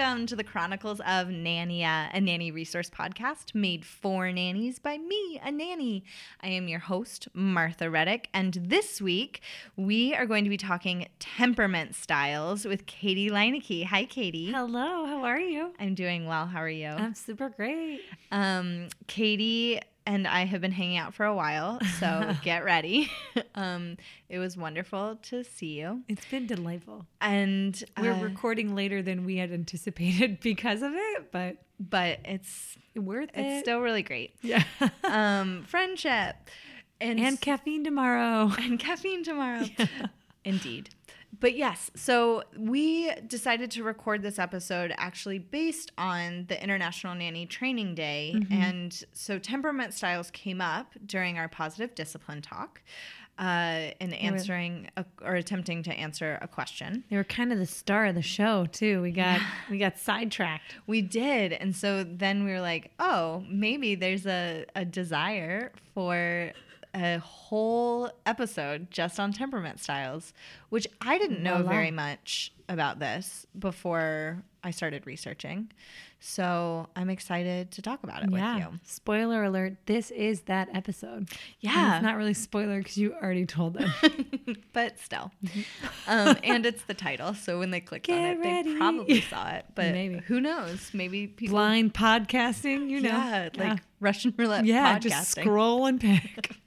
welcome to the Chronicles of Nania, a nanny resource podcast made for nannies by me, a nanny. I am your host, Martha Reddick, and this week we are going to be talking temperament styles with Katie Leineke. Hi, Katie. Hello, how are you? I'm doing well. How are you? I'm super great. Um, Katie and I have been hanging out for a while, so get ready. um, it was wonderful to see you. It's been delightful. And We're uh, recording later than we had anticipated because of it, but but it's worth it. it's still really great. yeah. um, friendship, and and caffeine tomorrow. and caffeine tomorrow. Indeed. But yes, so we decided to record this episode actually based on the International Nanny Training Day. And so temperament styles came up during our positive discipline talk uh, in answering a, or attempting to answer a question. They were kind of the star of the show too. We got we got sidetracked. We did. And so then we were like, oh, maybe there's a, a desire for a whole episode just on temperament styles, which I didn't know Voila. very much about this before I started researching. So I'm excited to talk about it yeah. with you. Spoiler alert, this is that episode. And Yeah. It's not really spoiler because you already told them. but still. um, and it's the title. So when they clicked on it, ready. they probably saw it. But Maybe. who knows? Maybe people. Blind podcasting, you know. yeah, like Russian roulette yeah, podcasting. just scroll and pick.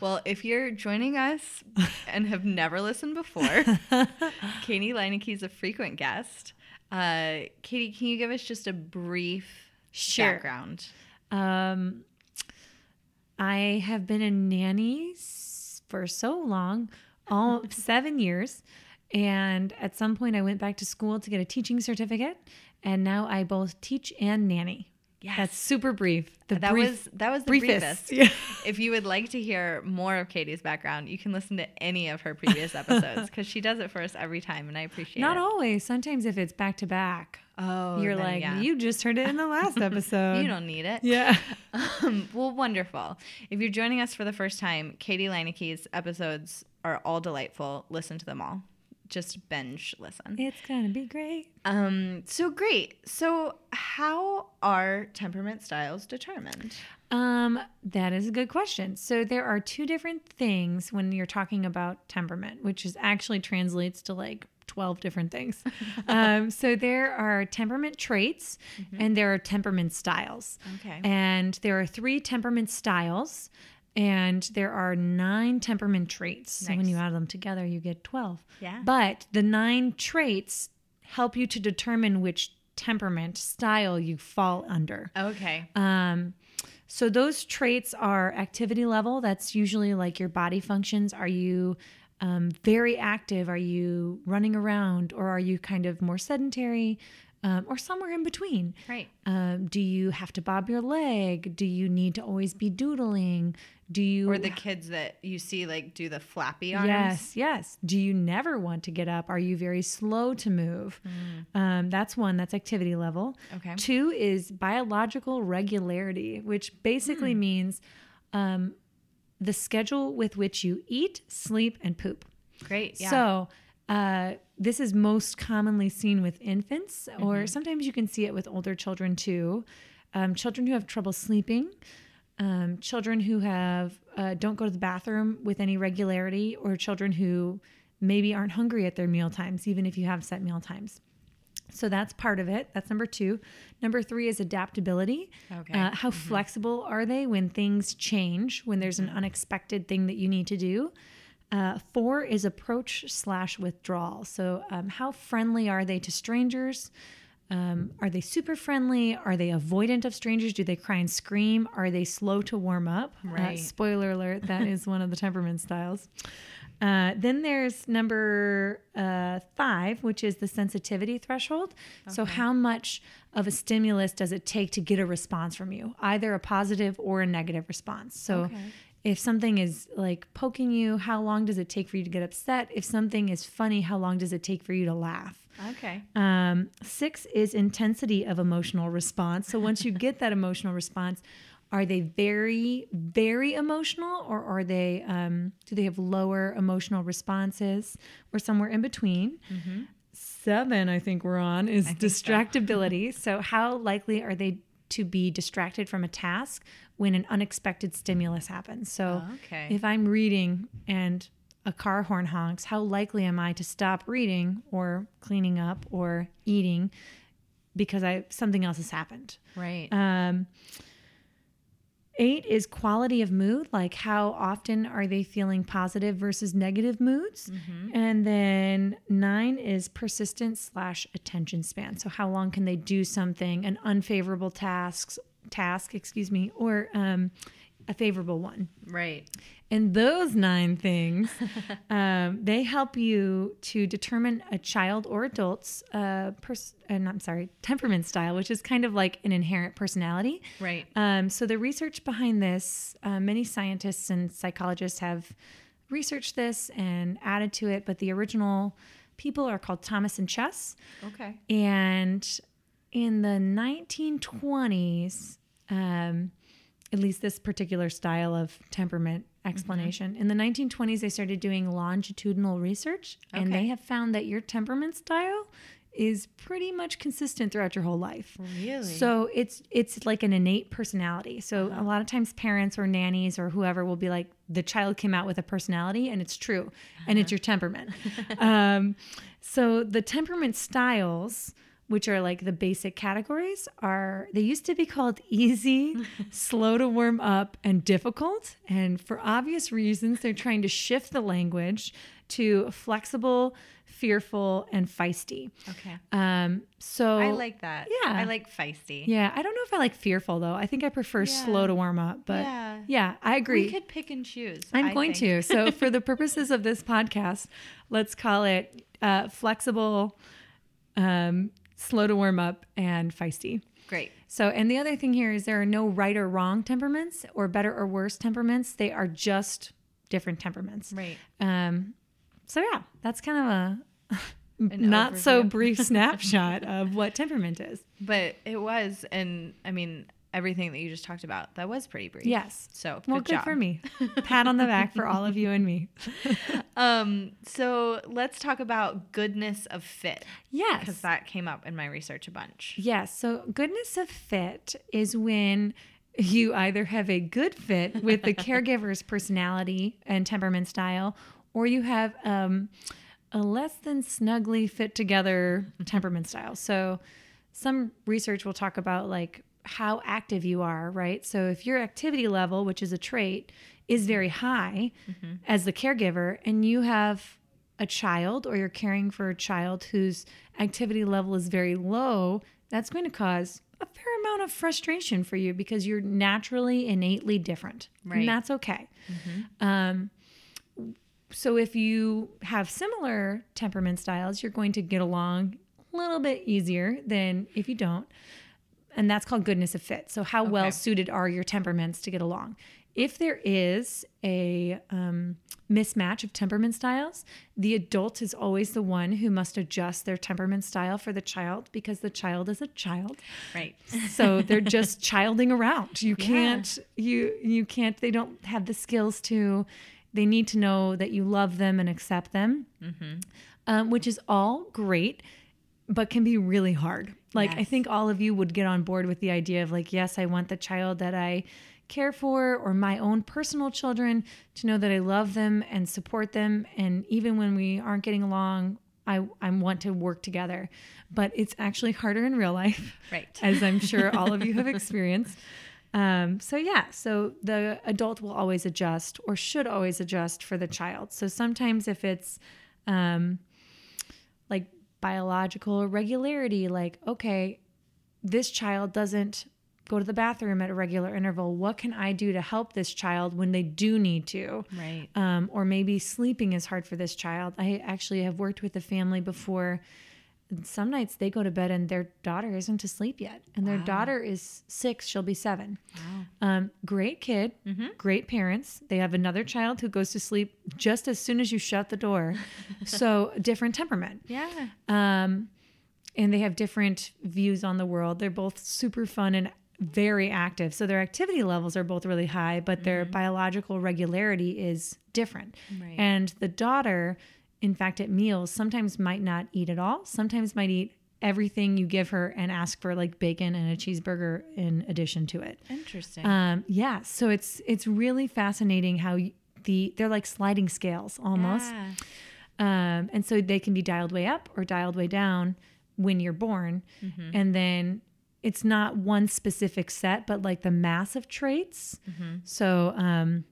Well, if you're joining us and have never listened before, Katie Leineke's is a frequent guest. Uh, Katie, can you give us just a brief Sure. background? Um, I have been a nanny for so long, all seven years. And at some point, I went back to school to get a teaching certificate. And now I both teach and nanny. Yes. That's super brief. The that brief, was that was the briefest. briefest. Yeah. If you would like to hear more of Katie's background, you can listen to any of her previous episodes because she does it for us every time, and I appreciate Not it. Not always. Sometimes if it's back to back, Oh, you're then, like, yeah. you just heard it in the last episode. you don't need it. Yeah. Um, well, wonderful. If you're joining us for the first time, Katie Leineke's episodes are all delightful. Listen to them all. Just binge listen. It's going to be great. Um, so great. So, how are temperament styles determined? Um, that is a good question. So there are two different things when you're talking about temperament, which is actually translates to like 12 different things. um, so there are temperament traits and there are temperament styles. Okay. And there are three temperament styles and there are nine temperament traits. So when you add them together, you get 12. Yeah. But the nine traits help you to determine which temperament style you fall under. Okay. Um, so those traits are activity level. That's usually like your body functions. Are you um, very active? Are you running around, or are you kind of more sedentary, um, or somewhere in between? Right. Um, do you have to bob your leg? Do you need to always be doodling? Do you Or the kids that you see like do the flappy arms. Yes, yes. Do you never want to get up? Are you very slow to move? Um, that's one. That's activity level. Mm. Okay. Two is biological regularity, which basically Hmm. means um, the schedule with which you eat, sleep, and poop. Great. Yeah. So uh, this is most commonly seen with infants, or sometimes you can see it with older children too. Um, children who have trouble sleeping, um, children who have uh, don't go to the bathroom with any regularity, or children who maybe aren't hungry at their meal times, even if you have set meal times. So that's part of it. That's number two. Number three is adaptability. Okay. Uh, how flexible are they when things change, when there's an unexpected thing that you need to do? Uh, four is approach slash withdrawal. So, um, how friendly are they to strangers? Um, are they super friendly? Are they avoidant of strangers? Do they cry and scream? Are they slow to warm up? Uh, Right. spoiler alert, that is one of the temperament styles. Uh, then there's number uh, five, which is the sensitivity threshold. So, how much of a stimulus does it take to get a response from you, either a positive or a negative response? So, if something is like poking you, how long does it take for you to get upset? If something is funny, how long does it take for you to laugh? Okay. Um, six is intensity of emotional response. So once you get that emotional response, are they very, very emotional, or are they? Um, do they have lower emotional responses, or somewhere in between? Seven, I think we're on, is distractibility. so. how likely are they to be distracted from a task when an unexpected stimulus happens? So Okay. if I'm reading and a car horn honks, how likely am I to stop reading or cleaning up or eating because I something else has happened? Right. Um, eight is quality of mood, like how often are they feeling positive versus negative moods? And then nine is persistence slash attention span. So how long can they do something, an unfavorable tasks task, excuse me, or um, a favorable one? right. And those nine things, um, they help you to determine a child or adult's, uh, pers- and I'm sorry, temperament style, which is kind of like an inherent personality. Right. Um, so the research behind this, uh, many scientists and psychologists have researched this and added to it, but the original people are called Thomas and Chess. Okay. And in the 1920s, um, at least this particular style of temperament explanation, mm-hmm. in the 1920s, they started doing longitudinal research, and they have found that your temperament style is pretty much consistent throughout your whole life. Really? So it's it's like an innate personality. So uh-huh. a lot of times parents or nannies or whoever will be like the child came out with a personality and it's true and it's uh-huh. your temperament. um, so the temperament styles which are like the basic categories are they used to be called easy, slow to warm up and difficult and for obvious reasons they're trying to shift the language to flexible, fearful and feisty. Okay. Um so I like that. Yeah. I like feisty. yeah, I don't know if I like fearful though. I think I prefer slow to warm up, but Yeah. yeah, I agree. We could pick and choose. I'm I going think. to. So, for the purposes of this podcast, let's call it uh, flexible, um, slow to warm up, and feisty. Great. So, and the other thing here is there are no right or wrong temperaments or better or worse temperaments. They are just different temperaments. Right. Um, so, yeah, that's kind of a not so brief snapshot of what temperament is. But it was, and I mean, everything that you just talked about, that was pretty brief. Yes. So, Well, good, good job. for me. Pat on the back for all of you and me. Um, so let's talk about goodness of fit. Yes. Because that came up in my research a bunch. Yes. So, goodness of fit is when you either have a good fit with the caregiver's personality and temperament style, or you have um, a less than snugly fit together temperament style. So, some research will talk about like how active you are, right? So, if your activity level, which is a trait, is very high as the caregiver, and you have a child or you're caring for a child whose activity level is very low, that's going to cause a fair amount of frustration for you because you're naturally innately different. Right. And that's okay. Um, so if you have similar temperament styles, you're going to get along a little bit easier than if you don't. And that's called goodness of fit. So how well suited are your temperaments to get along? If there is a um, mismatch of temperament styles, the adult is always the one who must adjust their temperament style for the child because the child is a child Right. so they're just childing around you can't you you can't they don't have the skills to they need to know that you love them and accept them um, which is all great, but can be really hard. Like, I think all of you would get on board with the idea of, like, yes, I want the child that I care for or my own personal children to know that I love them and support them. And even when we aren't getting along, I, I want to work together. But it's actually harder in real life Right. as I'm sure all of you have experienced. Um, so yeah, so the adult will always adjust or should always adjust for the child. So sometimes if it's um, like biological irregularity, like okay, this child doesn't go to the bathroom at a regular interval. What can I do to help this child when they do need to? Right. um, or maybe sleeping is hard for this child. I actually have worked with a family before. And Some nights they go to bed and their daughter isn't asleep yet, and their daughter is six. She'll be seven. Um, great kid, great parents. They have another child who goes to sleep just as soon as you shut the door. so different temperament. Yeah. Um, and they have different views on the world. They're both super fun and very active. So their activity levels are both really high, but their biological regularity is different. Right. And the daughter, in fact, at meals, sometimes might not eat at all, sometimes might eat everything you give her and ask for like bacon and a cheeseburger in addition to it. Interesting. Um, yeah, so it's it's really fascinating how the they're like sliding scales almost. Yeah. Um, and so they can be dialed way up or dialed way down when you're born. Mm-hmm. And then it's not one specific set, but like the mass of traits. Mm-hmm. So um,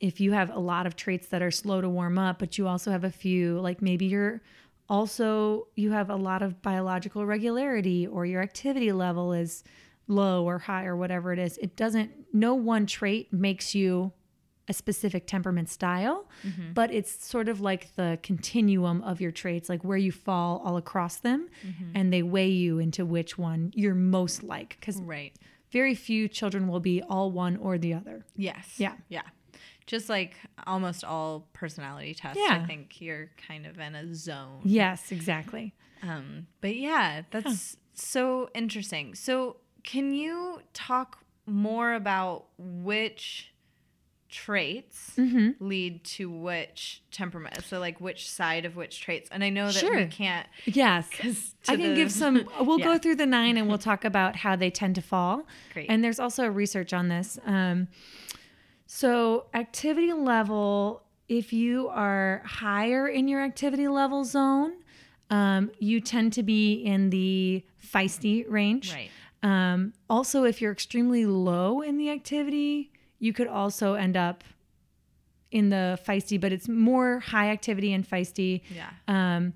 if you have a lot of traits that are slow to warm up, but you also have a few, like maybe you're also, you have a lot of biological regularity or your activity level is low or high or whatever it is, it doesn't, no one trait makes you a specific temperament style, mm-hmm. but it's sort of like the continuum of your traits, like where you fall all across them, mm-hmm. and they weigh you into which one you're most like. Because Right. very few children will be all one or the other. Yes. Yeah. Yeah. Just like almost all personality tests, Yeah. I think you're kind of in a zone. Yes, exactly. Um, but yeah, that's so interesting. So, can you talk more about which traits Mm-hmm. lead to which temperament? So, like which side of which traits? And I know that we can't. Yes. I can the- give some, we'll go through the nine and we'll talk about how they tend to fall. Great. And there's also research on this. Um, so, activity level, if you are higher in your activity level zone, um, you tend to be in the feisty range. Right. Um, also, if you're extremely low in the activity, you could also end up in the feisty, but it's more high activity and feisty. Yeah. Um,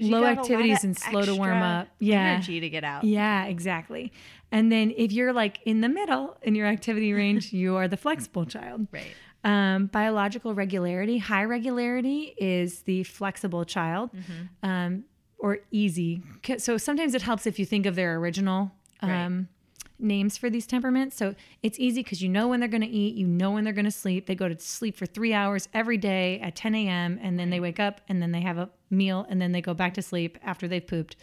low activities and slow to warm up. Yeah. Energy to get out. Yeah, exactly. And then if you're like in the middle in your activity range, you are the flexible child. Right. Um, biological regularity, high regularity is the flexible child Mm-hmm. um, or easy. So sometimes it helps if you think of their original Right. um, names for these temperaments. So it's easy because you know when they're going to eat, you know when they're going to sleep. They go to sleep for three hours every day at 10 a.m. and then they wake up and then they have a meal and then they go back to sleep after they've pooped.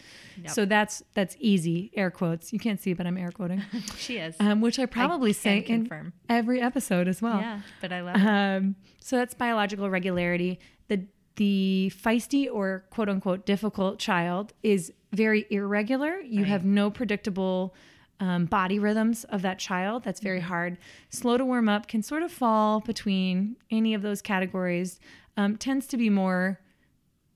So that's that's easy. Air quotes. You can't see, but I'm air quoting, She is. um, which I probably say can in every episode as well. yeah, but I love it. Um, so that's biological regularity. The the feisty or quote unquote difficult child is very irregular. You have no predictable um, body rhythms of that child. That's very hard. Slow to warm up can sort of fall between any of those categories. Um, tends to be more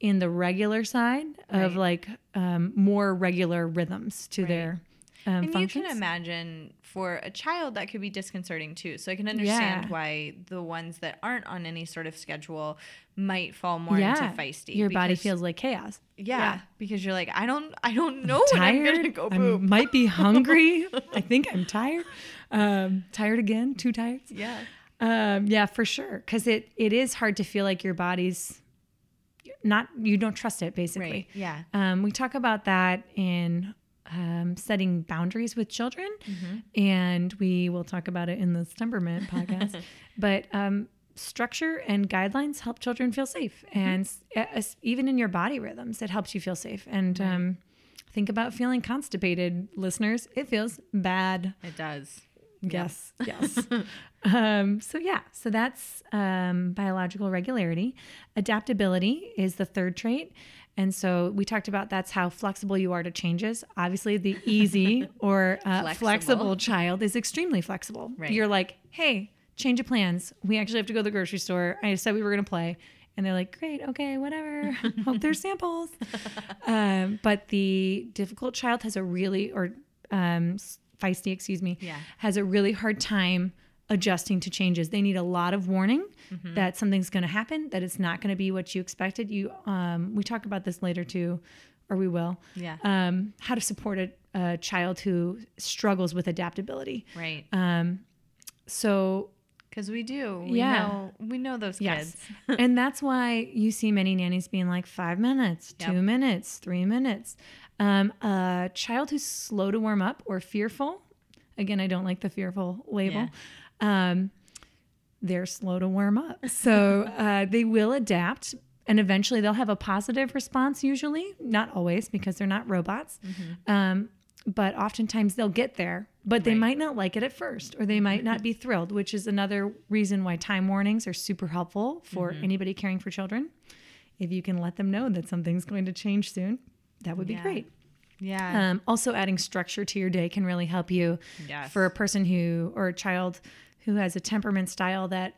in the regular side of like um, more regular rhythms to their um, and you can imagine for a child that could be disconcerting too. So I can understand Yeah. why the ones that aren't on any sort of schedule might fall more into feisty. Your body feels like chaos. yeah, because you're like I don't I don't know when I'm tired. gonna go I might be hungry. I think I'm tired. Um, tired again. Too tired. yeah, Um, yeah, for sure. Because it it is hard to feel like your body's not. You don't trust it. Basically. right. Yeah, Um, we talk about that in um, setting boundaries with children, Mm-hmm. and we will talk about it in the temperament podcast. But um, structure and guidelines help children feel safe, Mm-hmm. and s- as- even in your body rhythms, it helps you feel safe. And um, think about feeling constipated, listeners. It feels bad. it does. Yes, yes. Um, so yeah, so that's um, biological regularity. Adaptability is the third trait. And so we talked about that's how flexible you are to changes. Obviously, the easy or uh, Flexible. flexible child is extremely flexible. Right. You're like, hey, change of plans. We actually have to go to the grocery store. I said we were going to play. And they're like, great, okay, whatever. Hope there's samples. um, but the difficult child has a really, or um, feisty, excuse me, Yeah. has a really hard time adjusting to changes. They need a lot of warning Mm-hmm. that something's going to happen, that it's not going to be what you expected. You, um, we talk about this later too, or we will. Yeah. Um, how to support a, a child who struggles with adaptability. Right. Um, so Because we do. We Yeah. know we know those Yes. kids. and that's why you see many nannies being like five minutes, Yep. two minutes, three minutes. Um, a child who's slow to warm up or fearful, again, I don't like the fearful label, um, they're slow to warm up. So uh, they will adapt and eventually they'll have a positive response, usually, not always because they're not robots. Um, but oftentimes they'll get there, but they Right. might not like it at first, or they might not be thrilled, which is another reason why time warnings are super helpful for anybody caring for children. If you can let them know that something's going to change soon, that would be Yeah. great. Yeah. Um, also, adding structure to your day can really help you Yes. for a person who or a child who has a temperament style that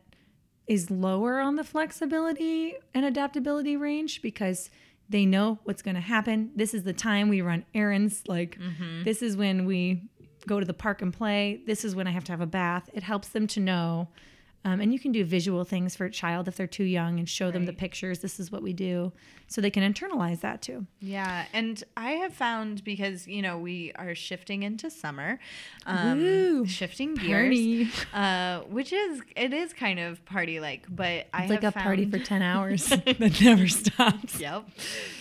is lower on the flexibility and adaptability range because they know what's going to happen. This is the time we run errands. Like, mm-hmm. this is when we go to the park and play. This is when I have to have a bath. It helps them to know. Um, and you can do visual things for a child if they're too young and show them the pictures. This is what we do. So they can internalize that too. Yeah, and I have found because you know we are shifting into summer, um, shifting Party. gears, uh, which is it is kind of party like, but I It's like a have party for 10 hours that never stops. Yep.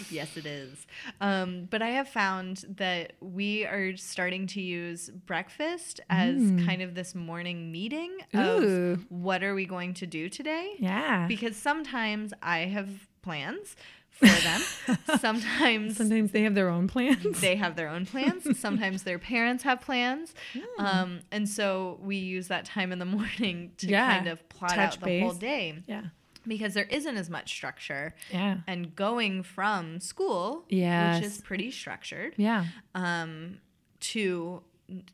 Yes, it is. Um, but I have found that we are starting to use breakfast as kind of this morning meeting of Ooh. what are we going to do today? Yeah. Because sometimes I have plans for them. sometimes Sometimes they have their own plans. they have their own plans. Sometimes their parents have plans. Hmm. Um, and so we use that time in the morning to Yeah. kind of plot Touch out the whole day yeah. because there isn't as much structure. Yeah. And going from school, Yes. which is pretty structured, Yeah. um, to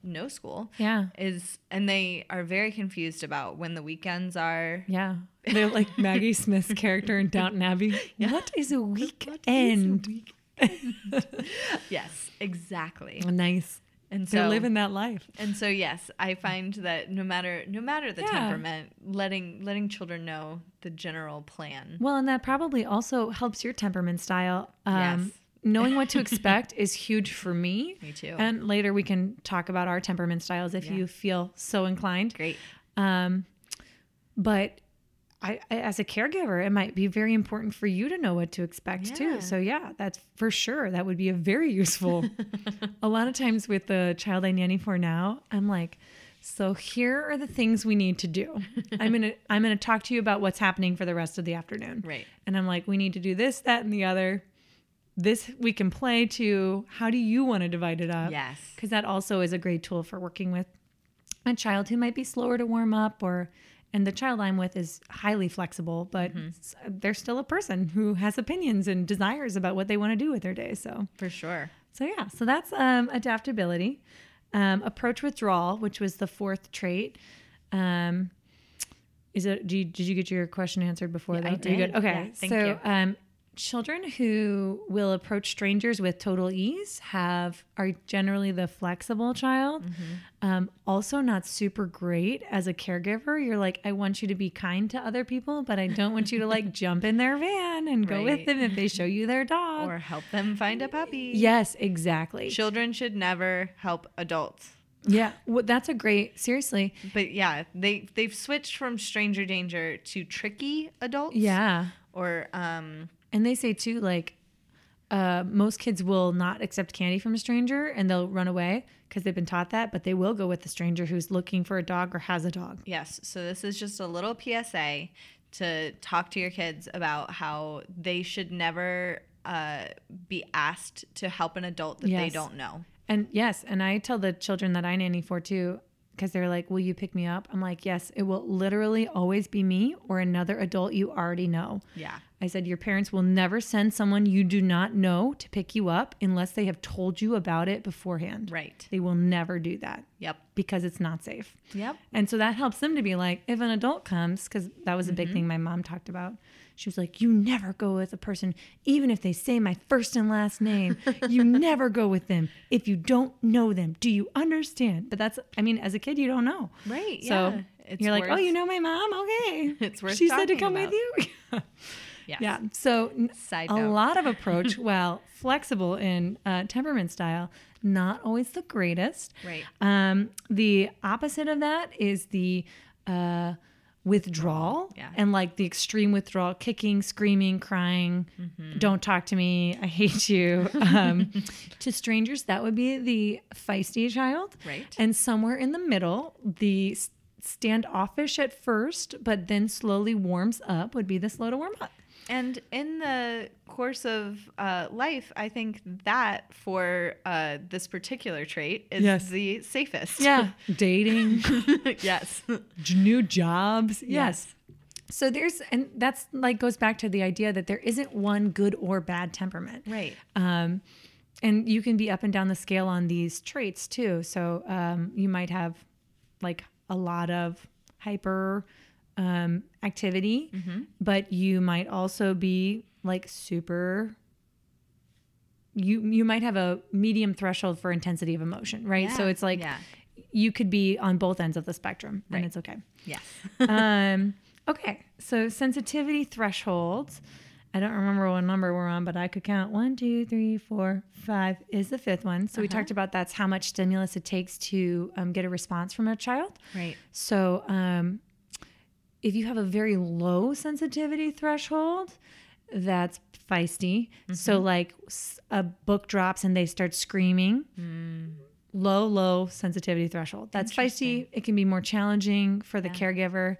no school Yeah. is, and they are very confused about when the weekends are. Yeah. They're like Maggie Smith's character in Downton Abbey. What is a weekend? Yes, exactly. Nice. And They're so living that life. And so yes, I find that no matter no matter the Yeah. temperament, letting letting children know the general plan. Well, and that probably also helps your temperament style. Um, Yes. Knowing what to expect is huge for me. Me too. And later we can talk about our temperament styles if Yeah. you feel so inclined. Great. Um, but I, I, as a caregiver, it might be very important for you to know what to expect Yeah. too. So yeah, that's for sure. That would be a very useful. a lot of times with the child I nanny for now, I'm like, so here are the things we need to do. I'm gonna I'm gonna talk to you about what's happening for the rest of the afternoon. Right. And I'm like, we need to do this, that, and the other. This we can play to. How do you want to divide it up? Yes. because that also is a great tool for working with a child who might be slower to warm up or and the child i'm with is highly flexible but s- they're still a person who has opinions and desires about what they want to do with their day so For sure. so yeah so that's um, adaptability um, approach withdrawal which was the fourth trait um, is it do you, did you get your question answered before Yeah, that I did. good? okay Yeah, thank so you. um, children who will approach strangers with total ease have are generally the flexible child Mm-hmm. um, also not super great as a caregiver you're like i want you to be kind to other people but i don't want you to like jump in their van and go with them if they show you their dog Or help them find a puppy. yes exactly Children should never help adults. yeah well, that's a great seriously But yeah, they they've switched from stranger danger to tricky adults. yeah Or um And they say too, like, uh, most kids will not accept candy from a stranger and they'll run away because they've been taught that, but they will go with the stranger who's looking for a dog or has a dog. Yes. So this is just a little PSA to talk to your kids about how they should never uh, be asked to help an adult that they don't know. And yes, and I tell the children that I nanny for too, because they're like, Will you pick me up? I'm like, Yes, it will literally always be me or another adult you already know. Yeah. I said, Your parents will never send someone you do not know to pick you up unless they have told you about it beforehand. Right. They will never do that Yep. because it's not safe. Yep. And so that helps them to be like, if an adult comes, because that was a big thing mm-hmm. my mom talked about. She was like, You never go with a person, even if they say my first and last name. you never go with them if you don't know them. Do you understand? But that's, I mean, as a kid, you don't know. Right, So yeah. It's you're like, Oh, you know my mom? Okay. It's worth She said to come about. with you. Yes. Yeah. So Side a note. lot of approach, while flexible in uh, temperament style, not always the greatest. Right. Um, the opposite of that is the uh, withdrawal Yeah. and like the extreme withdrawal, kicking, screaming, crying, don't talk to me, I hate you. Um, to strangers, that would be the feisty child. Right. And somewhere in the middle, the standoffish at first, but then slowly warms up would be the slow to warm up. And in the course of uh, life, I think that for uh, this particular trait is Yes. the safest. Yeah. Dating, yes. new jobs. Yes. Yes. So there's, and that's like goes back to the idea that there isn't one good or bad temperament. Right. Um, and you can be up and down the scale on these traits too. So um, you might have like a lot of hyper um, activity, but you might also be like super. You you might have a medium threshold for intensity of emotion, right? So it's like yeah. you could be on both ends of the spectrum, and Right. it's okay Yes. um, okay, so sensitivity thresholds. I don't remember what number we're on, but I could count one, two, three, four, five is the fifth one. So we talked about that's how much stimulus it takes to um, get a response from a child. Right. So um, if you have a very low sensitivity threshold, that's feisty. So like a book drops and they start screaming. Low, low sensitivity threshold. That's feisty. It can be more challenging for the caregiver.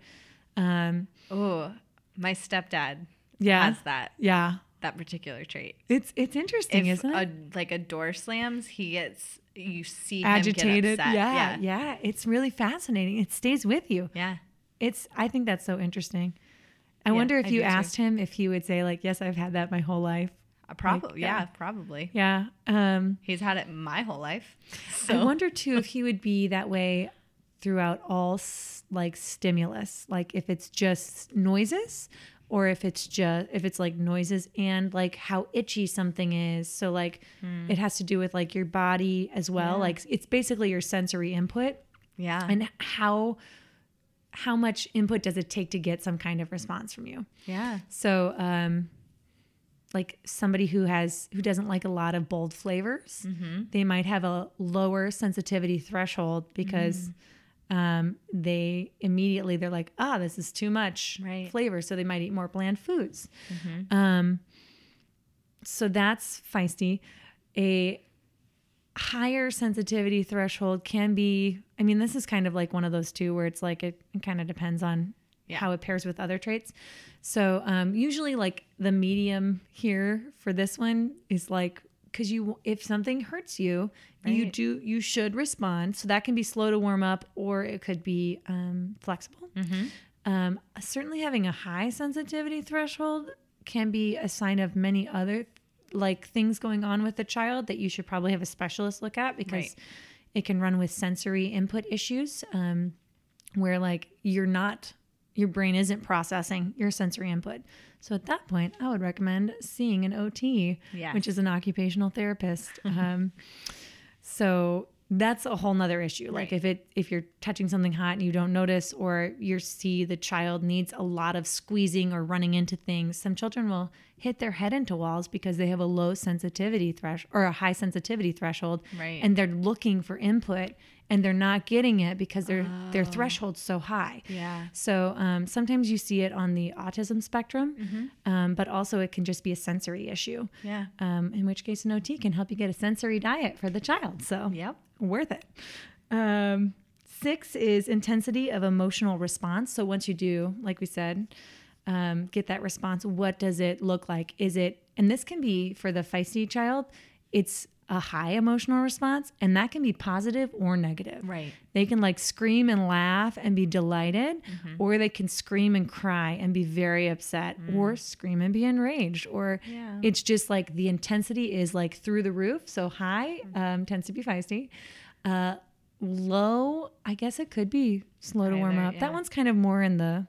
Um, Oh, my stepdad yeah, has that yeah. that particular trait. It's it's interesting, If isn't it? a, like a door slams, he gets you see Agitated. him get upset. Yeah, yeah, yeah. It's really fascinating. It stays with you. yeah. It's. I think that's so interesting. I Yeah, wonder if I you do too. asked him if he would say like, "Yes, I've had that my whole life." Probably, yeah. yeah, probably. Yeah. Um, He's had it my whole life. I wonder too if he would be that way throughout all like stimulus, like if it's just noises or if it's just if it's like noises and like how itchy something is. So like it has to do with like your body as well. Like it's basically your sensory input yeah, and how how much input does it take to get some kind of response from you? yeah, So, um, like somebody who has who doesn't like a lot of bold flavors, they might have a lower sensitivity threshold because um, they immediately they're like, ah, this is too much Right. flavor, so they might eat more bland foods. Um, so that's feisty. A higher sensitivity threshold can be i mean this is kind of like one of those two where it's like it, it kind of depends on how it pairs with other traits. So um, usually like the medium here for this one is like because you if something hurts you you do you should respond. So that can be slow to warm up or it could be um, flexible. Um, certainly having a high sensitivity threshold can be a sign of many other like things going on with the child that you should probably have a specialist look at because Right. It can run with sensory input issues um, where like you're not your brain isn't processing your sensory input. So at that point i would recommend seeing an ot Yes. which is an occupational therapist. Um, so that's a whole nother issue. Like if it if you're touching something hot and you don't notice or you see the child needs a lot of squeezing or running into things, some children will hit their head into walls because they have a low sensitivity threshold or a high sensitivity threshold. Right. And they're looking for input and they're not getting it because their their threshold's so high. Yeah. So um, sometimes you see it on the autism spectrum, um, but also it can just be a sensory issue yeah, um, in which case an OT can help you get a sensory diet for the child. So, Yep. Worth it. Um, six is intensity of emotional response. So, once you do, like we said, um, get that response, what does it look like? Is it, and this can be for the feisty child, it's a high emotional response, and that can be positive or negative. Right. They can like scream and laugh and be delighted, Mm-hmm. or they can scream and cry and be very upset, or scream and be enraged, or Mm. Yeah. it's just like the intensity is like through the roof. So high Mm-hmm. um, tends to be feisty. Uh, low, I guess it could be slow to warm up. yeah. That one's kind of more in the,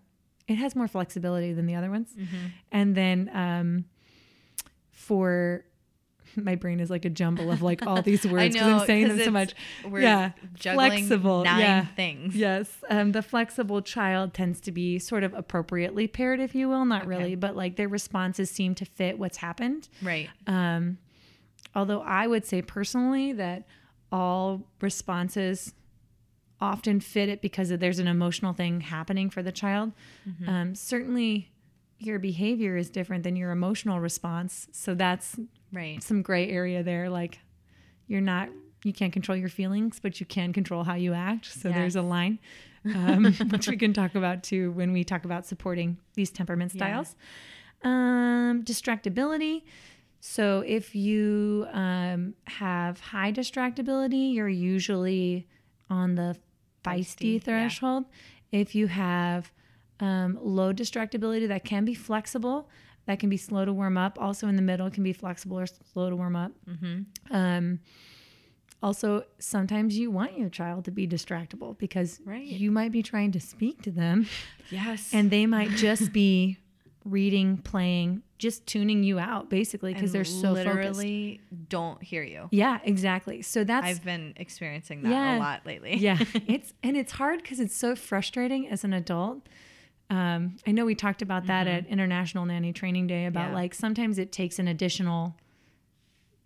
it has more flexibility than the other ones. Mm-hmm. And then um, for my brain is like a jumble of like all these words because I'm saying them so much. yeah, juggling flexible. nine yeah. things. Yes, um, the flexible child tends to be sort of appropriately paired, if you will. Not really, but like their responses seem to fit what's happened. Right. Um, although I would say personally that all responses often fit it because there's an emotional thing happening for the child. Um, certainly, your behavior is different than your emotional response. So that's Right. some gray area there. Like you're not, you can't control your feelings, but you can control how you act. So there's a line, um, which we can talk about too when we talk about supporting these temperament Yeah. styles. Um, distractibility. So if you um, have high distractibility, you're usually on the feisty, Feisty, yeah. threshold. If you have um, low distractibility, that can be flexible. That can be slow to warm up. Also in the middle, can be flexible or slow to warm up. Mm-hmm. Um, also, sometimes you want your child to be distractible because Right. you might be trying to speak to them Yes. and they might just be reading, playing, just tuning you out basically because they're so focused. literally don't hear you. Yeah, exactly. So that's I've been experiencing that Yeah. a lot lately. yeah, it's and it's hard because it's so frustrating as an adult. Um, I know we talked about that at International Nanny Training Day about Mm-hmm. Yeah. like sometimes it takes an additional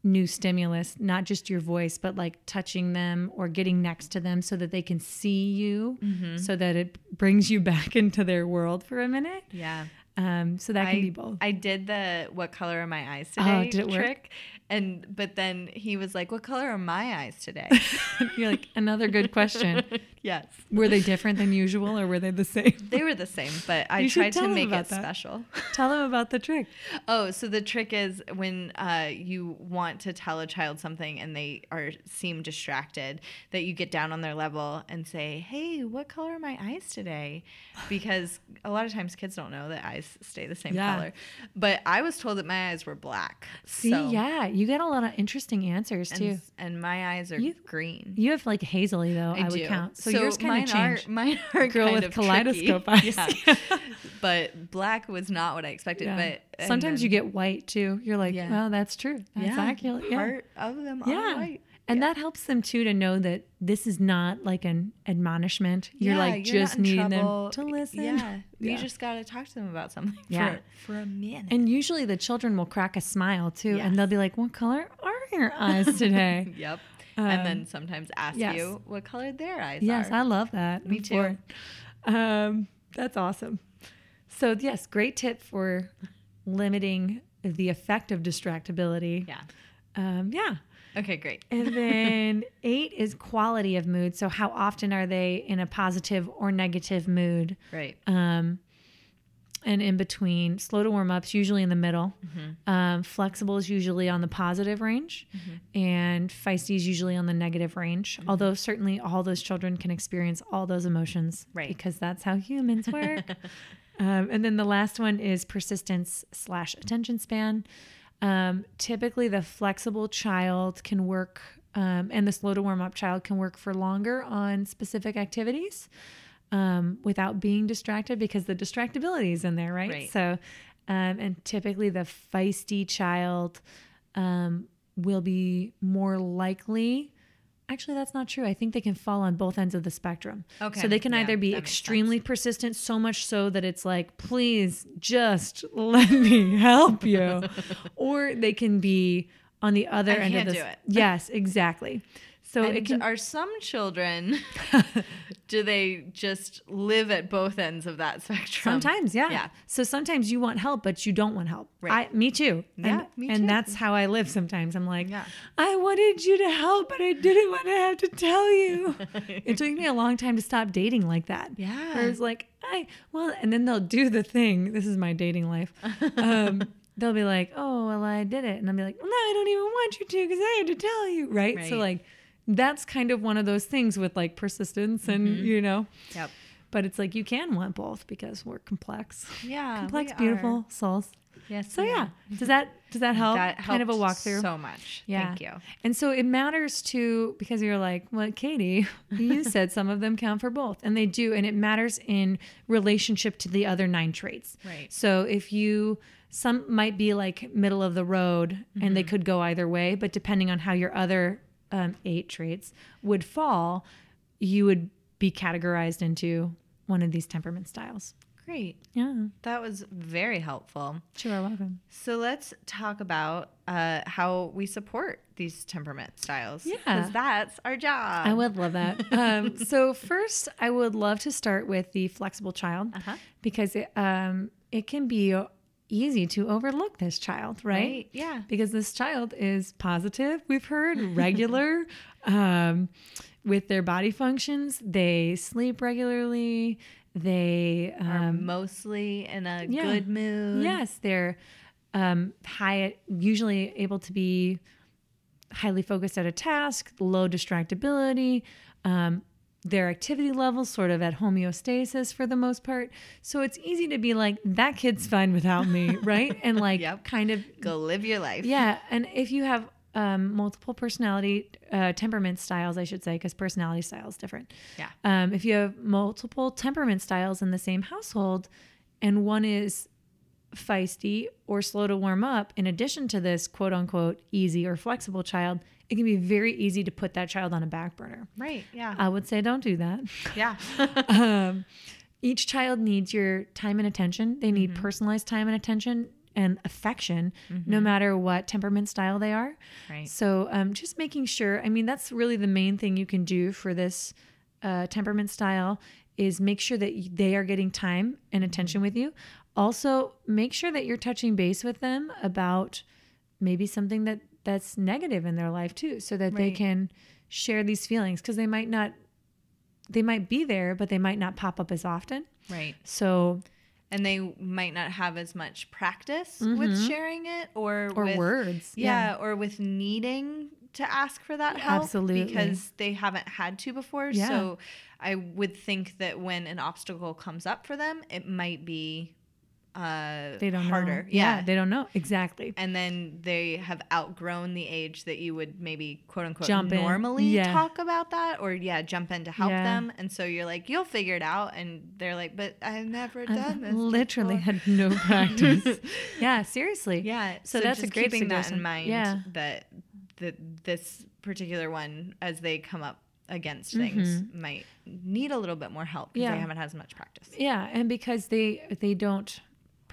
new stimulus, not just your voice, but like touching them or getting next to them so that they can see you, Mm-hmm. so that it brings you back into their world for a minute. Yeah. Um, so that can be both. I did the what color are my eyes Oh, today did it work? And but then he was like, What color are my eyes today? You're like another good question. yes. Were they different than usual or were they the same? They were the same, but I tried to make it that. special. Tell them about the trick. Oh, so the trick is when uh, you want to tell a child something and they are seem distracted, that you get down on their level and say, "Hey, what color are my eyes today?" Because a lot of times kids don't know that eyes stay the same Yeah. color. But I was told that my eyes were black. See, so, yeah, you get a lot of interesting answers and, too. and my eyes are You- green. You have like hazily though. I, would do. count. So, yours kind of changed. Are, mine are Girl with kaleidoscope tricky. eyes. Yeah. but black was not what I expected. Yeah. But sometimes you get white too. You're like, Yeah. well, that's true. That's yeah, accurate. Yeah. Part of them are white. And that helps them too to know that this is not like an admonishment. You're Yeah, like you're just needing trouble. them to listen. Yeah, Yeah. you just got to talk to them about something Yeah. for, for a minute. And usually the children will crack a smile too, Yes. and they'll be like, "What color are your eyes today?" yep. and Um, then sometimes ask yes. you what color their eyes Yes, are. I love that. Me I'm too. Um, that's awesome. So yes, great tip for limiting the effect of distractibility. yeah. Um, yeah. Okay, great. And then eight is quality of mood. So how often are they in a positive or negative mood? Right. Um, and in between, slow to warm ups, usually in the middle. Mm-hmm. Um, flexible is usually on the positive range, and feisty is usually on the negative range. Mm-hmm. Although certainly all those children can experience all those emotions, Right. Because that's how humans work. um, and then the last one is persistence slash attention span. Um, typically, the flexible child can work, um, and the slow to warm up child can work for longer on specific activities um, without being distracted because the distractibility is in there, right? Right. So, um, and typically the feisty child um, will be more likely. Actually, that's not true. I think they can fall on both ends of the spectrum. Okay. So they can Yeah, either be extremely persistent, so much so that it's like, please just let me help you, or they can be on the other I end of the do it. Yes, exactly. So And it can are some children, do they just live at both ends of that spectrum? Sometimes, yeah. Yeah. So sometimes you want help, but you don't want help. Right. I, me too. Yeah, and, me and too. that's how I live sometimes. I'm like, Yeah. I wanted you to help, but I didn't want to have to tell you. it took me a long time to stop dating like that. Yeah. Where was like, I, well, and then they'll do the thing. This is my dating life. Um, they'll be like, "Oh, well, I did it," and I'll be like, no, I don't even want you to because I had to tell you." Right? So like, that's kind of one of those things with like persistence and Mm-hmm. you know, Yep. but it's like you can want both because we're complex, Yeah. complex, beautiful are. souls. Yes. So yeah, does that does that help? That kind of a walkthrough. So much. Yeah. Thank you. And so it matters to because you're like, well, Katie, you said some of them count for both, and they do, and it matters in relationship to the other nine traits. Right. So if you some might be like middle of the road, and they Mm-hmm. could go either way, but depending on how your other um, eight traits would fall, you would be categorized into one of these temperament styles. Great. Yeah, That was very helpful. sure, welcome. So let's talk about uh, how we support these temperament styles. Yeah. Because that's our job. I would love that. Um, so first, I would love to start with the flexible child Uh-huh. because it, um, it can be easy to overlook this child, right? Right, yeah. Because this child is positive. We've heard regular um, with their body functions. They sleep regularly. They Are um, mostly in a yeah. good mood. Yes, they're um, high, usually able to be highly focused at a task, low distractibility. Um, their activity levels sort of at homeostasis for the most part. So it's easy to be like, that kid's fine without me, right? And like, Yep. kind of, Go live your life. yeah. And if you have um, multiple personality, uh, temperament styles, I should say, because personality style is different. Yeah. Um, if you have multiple temperament styles in the same household and one is feisty or slow to warm up, in addition to this quote unquote easy or flexible child, it can be very easy to put that child on a back burner. Right. Yeah. I would say don't do that. yeah. um, each child needs your time and attention. They need personalized time and attention and affection, no matter what temperament style they are. Right. So, um, just making sure. I mean, that's really the main thing you can do for this uh, temperament style is make sure that they are getting time and attention with you. Also, make sure that you're touching base with them about maybe something that that's negative in their life too, so that they can share these feelings because they might not. They might be there, but they might not pop up as often. Right. So, And they might not have as much practice with sharing it or Mm-hmm. or with, words. Yeah, or with needing to ask for that help Absolutely. because they haven't had to before. Yeah. So I would think that when an obstacle comes up for them, it might be uh They don't harder. know. Yeah. they don't know exactly. and then they have outgrown the age that you would maybe quote unquote Jump normally Yeah. talk about that or yeah jump in to help Yeah. them and so you're like you'll figure it out and they're like but i've never done I've this literally before." had no practice. yeah, seriously. Yeah. So, that's a great keeping that suggestion. in mind. Yeah. That that this particular one, as they come up against things, might need a little bit more help because Mm-hmm. Yeah. they haven't had as much practice. Yeah, and because they they don't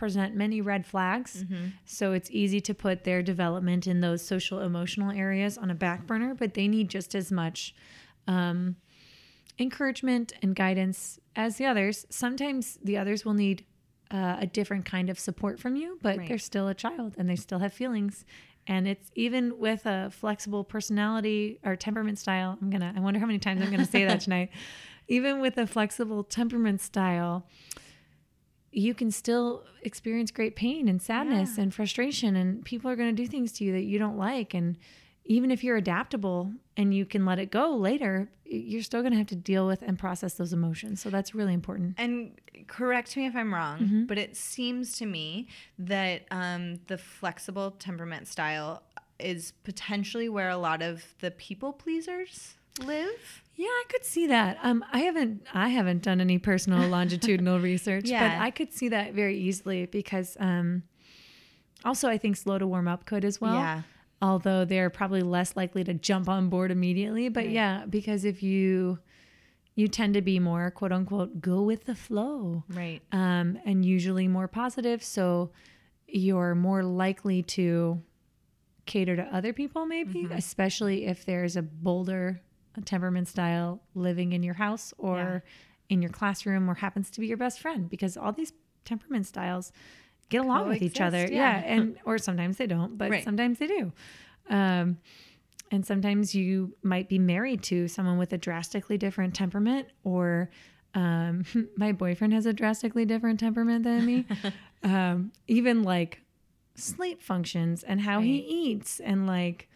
present many red flags, Mm-hmm. so it's easy to put their development in those social emotional areas on a back burner. But they need just as much um, encouragement and guidance as the others. Sometimes the others will need uh, a different kind of support from you, but Right. they're still a child and they still have feelings. And it's even with a flexible personality or temperament style. I'm gonna. I wonder how many times I'm gonna say that tonight. Even with a flexible temperament style, you can still experience great pain and sadness and frustration, and people are going to do things to you that you don't like. And even if you're adaptable and you can let it go later, you're still going to have to deal with and process those emotions. So that's really important. And correct me if I'm wrong, Mm-hmm. but it seems to me that um, the flexible temperament style is potentially where a lot of the people pleasers live. Yeah, I could see that. Um, I haven't I haven't done any personal longitudinal research, Yeah. but I could see that very easily because um, also I think slow to warm up could as well. Yeah. Although they're probably less likely to jump on board immediately, but yeah, because if you you tend to be more quote unquote go with the flow, Right. um, and usually more positive, so you're more likely to cater to other people, maybe, Mm-hmm. especially if there's a bolder temperament style living in your house or in your classroom or happens to be your best friend because all these temperament styles get along with each other. Yeah. yeah. And, or sometimes they don't, but Right. sometimes they do. Um, and sometimes you might be married to someone with a drastically different temperament or um, my boyfriend has a drastically different temperament than me. um, even like sleep functions and how he eats and like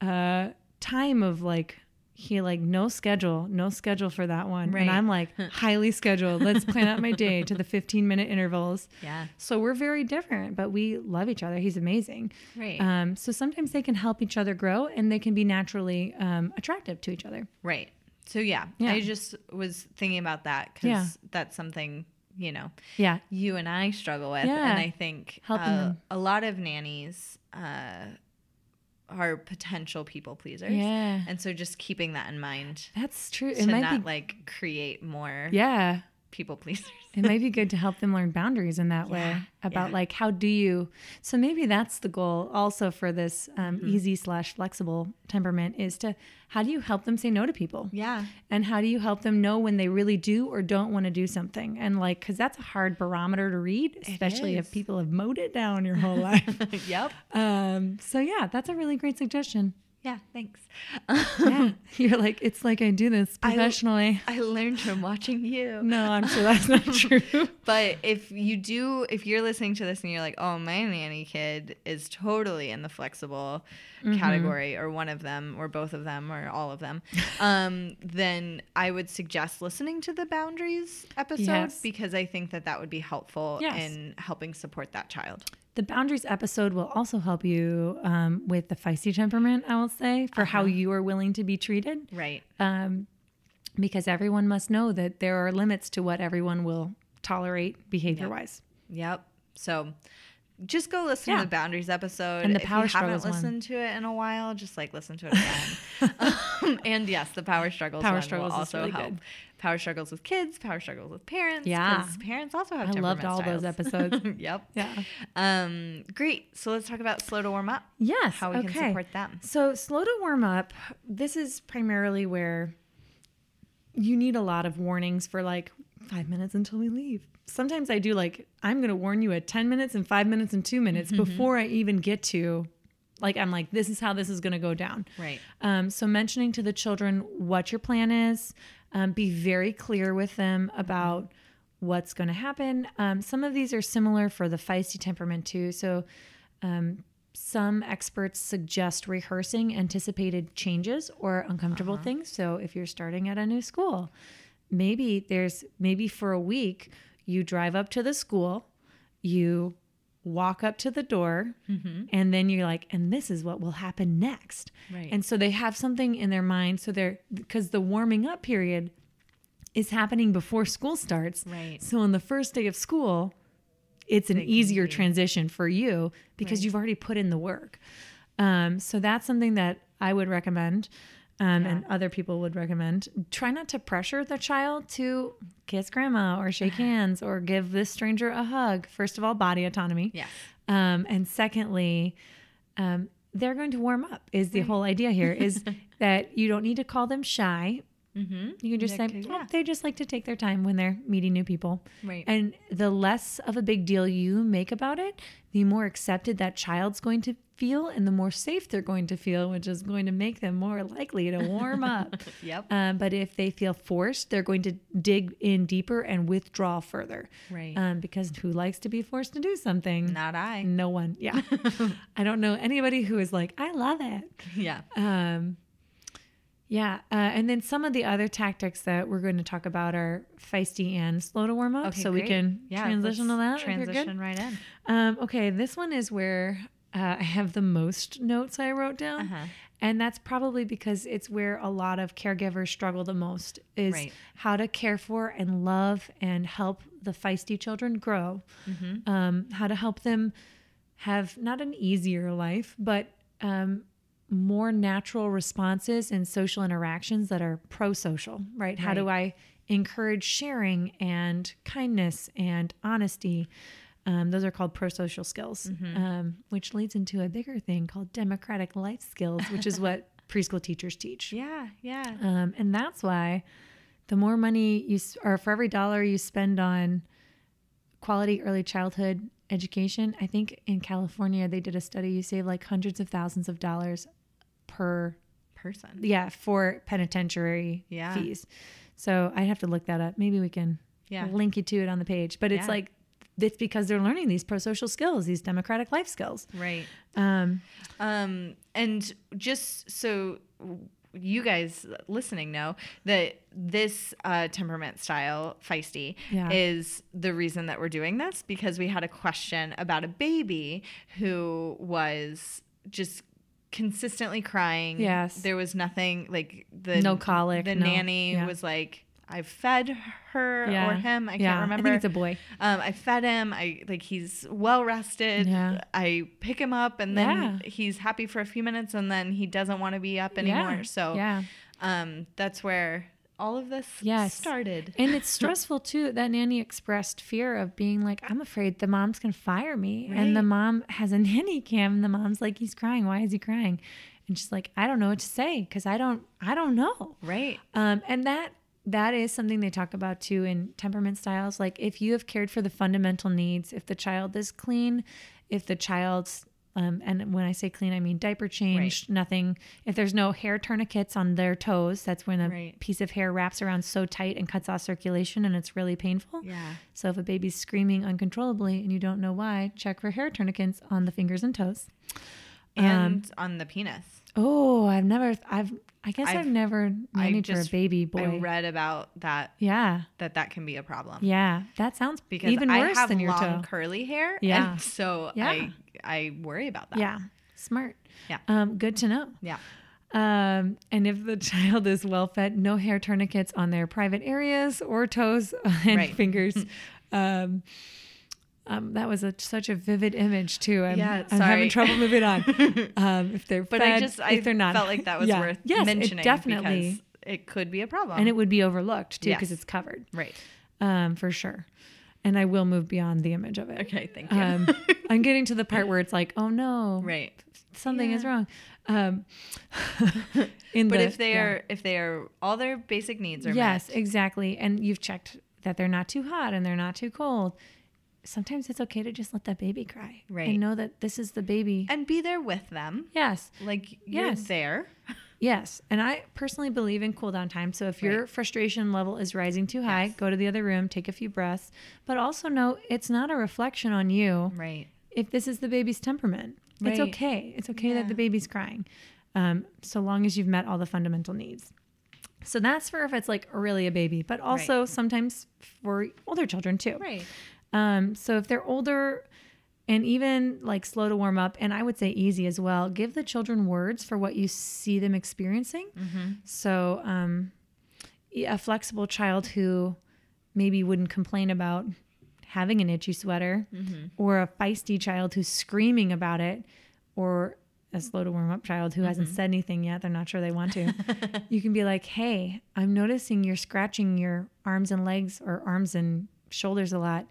uh time of like he like no schedule no schedule for that one Right. and i'm like highly scheduled let's plan out my day to the 15 minute intervals Yeah. so we're very different but we love each other he's amazing Right. um, so sometimes they can help each other grow and they can be naturally um, attractive to each other Right. So yeah, Yeah. I just was thinking about that because Yeah. that's something you know yeah you and I struggle with, Yeah. and I think Helping uh, a lot of nannies uh, are potential people pleasers. Yeah. and so just keeping that in mind that's true to might not be like create more yeah people pleasers. it might be good to help them learn boundaries in that way about yeah. like how do you so maybe that's the goal also for this um, Mm-hmm. easy slash flexible temperament is to how do you help them say no to people Yeah. and how do you help them know when they really do or don't want to do something and like because that's a hard barometer to read especially if people have mowed it down your whole life yep. um, so yeah that's a really great suggestion Yeah. Thanks. yeah you're like it's like i do this professionally I learned from watching you. no i'm sure that's not true But if you do, if you're listening to this and you're like, oh, my nanny kid is totally in the flexible Mm-hmm. category, or one of them, or both of them, or all of them, um, then I would suggest listening to the boundaries episode Yes. because I think that that would be helpful Yes. in helping support that child. The boundaries episode will also help you um, with the feisty temperament, I will say, for how you are willing to be treated. Right. Um, because everyone must know that there are limits to what everyone will tolerate behavior wise. Yep. So just go listen Yeah. to the boundaries episode. And the power if you haven't one. listened to it in a while, just like listen to it again. um, and yes, the power struggles. Power one struggles will also really help. good. Power struggles with kids. Power struggles with parents. yeah parents also have. I loved all temperament those episodes. yep. Yeah. Um. Great. So let's talk about slow to warm up. Yes. How we okay. can support them. So, slow to warm up, this is primarily where you need a lot of warnings for like five minutes until we leave. Sometimes I do like, I'm going to warn you at 10 minutes and five minutes and two minutes before I even get to, like, I'm like, this is how this is going to go down. Right. Um, so, mentioning to the children what your plan is, um, be very clear with them about what's going to happen. Um, some of these are similar for the feisty temperament, too. So, um, some experts suggest rehearsing anticipated changes or uncomfortable things. So, if you're starting at a new school, maybe there's maybe for a week you drive up to the school, you walk up to the door, and then you're like, and this is what will happen next. Right. And so they have something in their mind. So they're because the warming up period is happening before school starts. Right. So on the first day of school, it's an easier transition for you because you've already put in the work. Um, so that's something that I would recommend. Um, and other people would recommend. Try not to pressure the child to kiss grandma or shake hands or give this stranger a hug. First of all, body autonomy. Yes. Um, and secondly, um, they're going to warm up. Is the whole idea here is that you don't need to call them shy. Mm-hmm. You can just Yeah, say, oh, yeah. they just like to take their time when they're meeting new people. Right. And the less of a big deal you make about it, the more accepted that child's going to feel and the more safe they're going to feel, which is going to make them more likely to warm up. Yep. Um, but if they feel forced, they're going to dig in deeper and withdraw further. Right. Um, because who likes to be forced to do something? Not I. No one. Yeah. I don't know anybody who is like, I love it. Yeah. Um, yeah. Uh, and then some of the other tactics that we're going to talk about are feisty and slow to warm up. Okay, so we can Yeah, transition to that. let's if you're good. Transition right in. Um, okay. This one is where uh, I have the most notes I wrote down. Uh-huh. And that's probably because it's where a lot of caregivers struggle the most is Right. how to care for and love and help the feisty children grow. Mm-hmm. Um, how to help them have not an easier life, but um, more natural responses and social interactions that are pro social, right? How do I encourage sharing and kindness and honesty? Um, those are called pro social skills, um, which leads into a bigger thing called democratic life skills, which is what preschool teachers teach. Yeah. Yeah. Um, and that's why the more money you, s- or for every dollar you spend on quality early childhood education, I think in California they did a study, you save like hundreds of thousands of dollars per, Person. yeah, for penitentiary Yeah. fees. So I'd have to look that up. Maybe we can Yeah. link you to it on the page. But it's Yeah. like it's because they're learning these pro-social skills, these democratic life skills. Right. Um, Um, and just so you guys listening know that this uh, temperament style, feisty, Yeah. is the reason that we're doing this because we had a question about a baby who was just consistently crying. Yes. There was nothing like the No colic, The no- nanny yeah. was like, I fed her or him. I Yeah, can't remember. I think it's a boy. Um, I fed him. I like he's well rested. Yeah. I pick him up and then Yeah. he's happy for a few minutes and then he doesn't want to be up anymore. Yeah, So yeah. um, that's where all of this Yes. started. And it's stressful too. That nanny expressed fear of being like, I'm afraid the mom's going to fire me. And the mom has a nanny cam and the mom's like, he's crying. Why is he crying? And she's like, I don't know what to say because I don't, I don't know. right. Um, and that that is something they talk about too in temperament styles. Like if you have cared for the fundamental needs, if the child is clean, if the child's um, and when I say clean, I mean diaper changed, nothing. If there's no hair tourniquets on their toes, that's when a Right. piece of hair wraps around so tight and cuts off circulation, and it's really painful. Yeah. So if a baby's screaming uncontrollably and you don't know why, check for hair tourniquets on the fingers and toes. And on the penis. Oh, I've never, I've, I guess I've, I've- never I nannied for a baby boy. I read about that yeah. that that can be a problem. Yeah, that sounds Because even I worse have than your long toe. curly hair. Yeah. And so Yeah. I I worry about that. Yeah, smart. Yeah. Um, good to know. Yeah. Um, and if the child is well fed, no hair tourniquets on their private areas or toes and Right. fingers. um, um, that was a, such a vivid image too. I'm, Yeah, I'm having trouble moving on. um, if they're But fed, I just I they're not, felt like that was Yeah. worth yes, mentioning It definitely, because it could be a problem. and it would be overlooked too because Yes. it's covered. right. um, for sure. And I will move beyond the image of it. Okay, thank you. Um, I'm getting to the part where it's like, oh no, right. something is wrong. Um, in But the- if they yeah. are if they are all their basic needs are met. yes, met. exactly, and you've checked that they're not too hot and they're not too cold, sometimes it's okay to just let that baby cry, Right. And know that this is the baby. and be there with them. yes, Like you're Yes. there. yes, and I personally believe in cool down time. So if your frustration level is rising too high, Yes. go to the other room, take a few breaths, but also know it's not a reflection on you. Right. if this is the baby's temperament. It's okay. It's okay Yeah. that the baby's crying, um, so long as you've met all the fundamental needs. So that's for if it's like really a baby, but also sometimes for older children too. Right. Um, so if they're older and even like slow to warm up, and I would say easy as well, give the children words for what you see them experiencing. So um, a flexible child who maybe wouldn't complain about having an itchy sweater, or a feisty child who's screaming about it, or a slow to warm up child who hasn't said anything yet, they're not sure they want to. you can be like, hey, I'm noticing you're scratching your arms and legs or arms and shoulders a lot.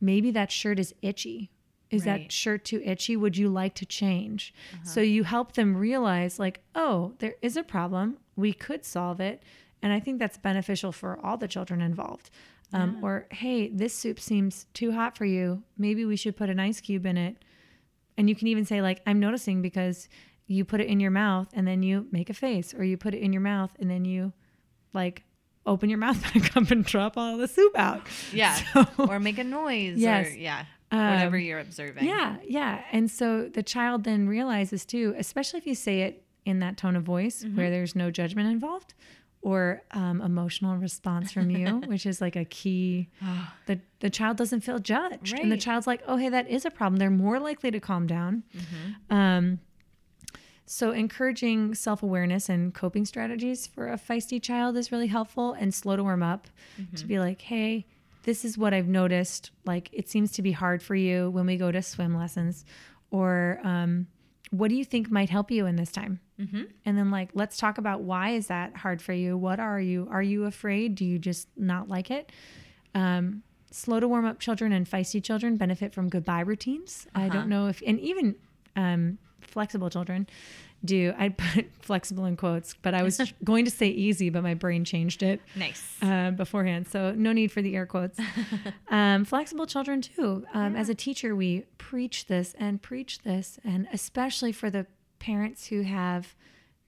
Maybe that shirt is itchy. Is Right. that shirt too itchy? Would you like to change? So you help them realize, like, oh, there is a problem. We could solve it. And I think that's beneficial for all the children involved. Um, Or, hey, this soup seems too hot for you. Maybe we should put an ice cube in it. And you can even say, like, I'm noticing because you put it in your mouth and then you make a face, or you put it in your mouth and then you, like, open your mouth back up and drop all the soup out. Yeah. So- or make a noise. Yes. Or, yeah. Um, Whatever you're observing. Yeah, yeah. And so the child then realizes too, especially if you say it in that tone of voice Mm-hmm. where there's no judgment involved or um, emotional response from you, which is like a key. the the child doesn't feel judged, and the child's like, "Oh, hey, that is a problem." They're more likely to calm down. Mm-hmm. Um, so encouraging self awareness and coping strategies for a feisty child is really helpful, and slow to warm up to be like, "Hey." This is what I've noticed. Like, it seems to be hard for you when we go to swim lessons, or um, what do you think might help you in this time? Mm-hmm. And then, like, let's talk about why is that hard for you? What are you? Are you afraid? Do you just not like it? Um, slow to warm up children and feisty children benefit from goodbye routines. I don't know if, and even um, flexible children do. I put flexible in quotes, but I was going to say easy, but my brain changed it Nice. uh, beforehand. So no need for the air quotes. um, flexible children too. Um, As a teacher, we preach this and preach this, and especially for the parents who have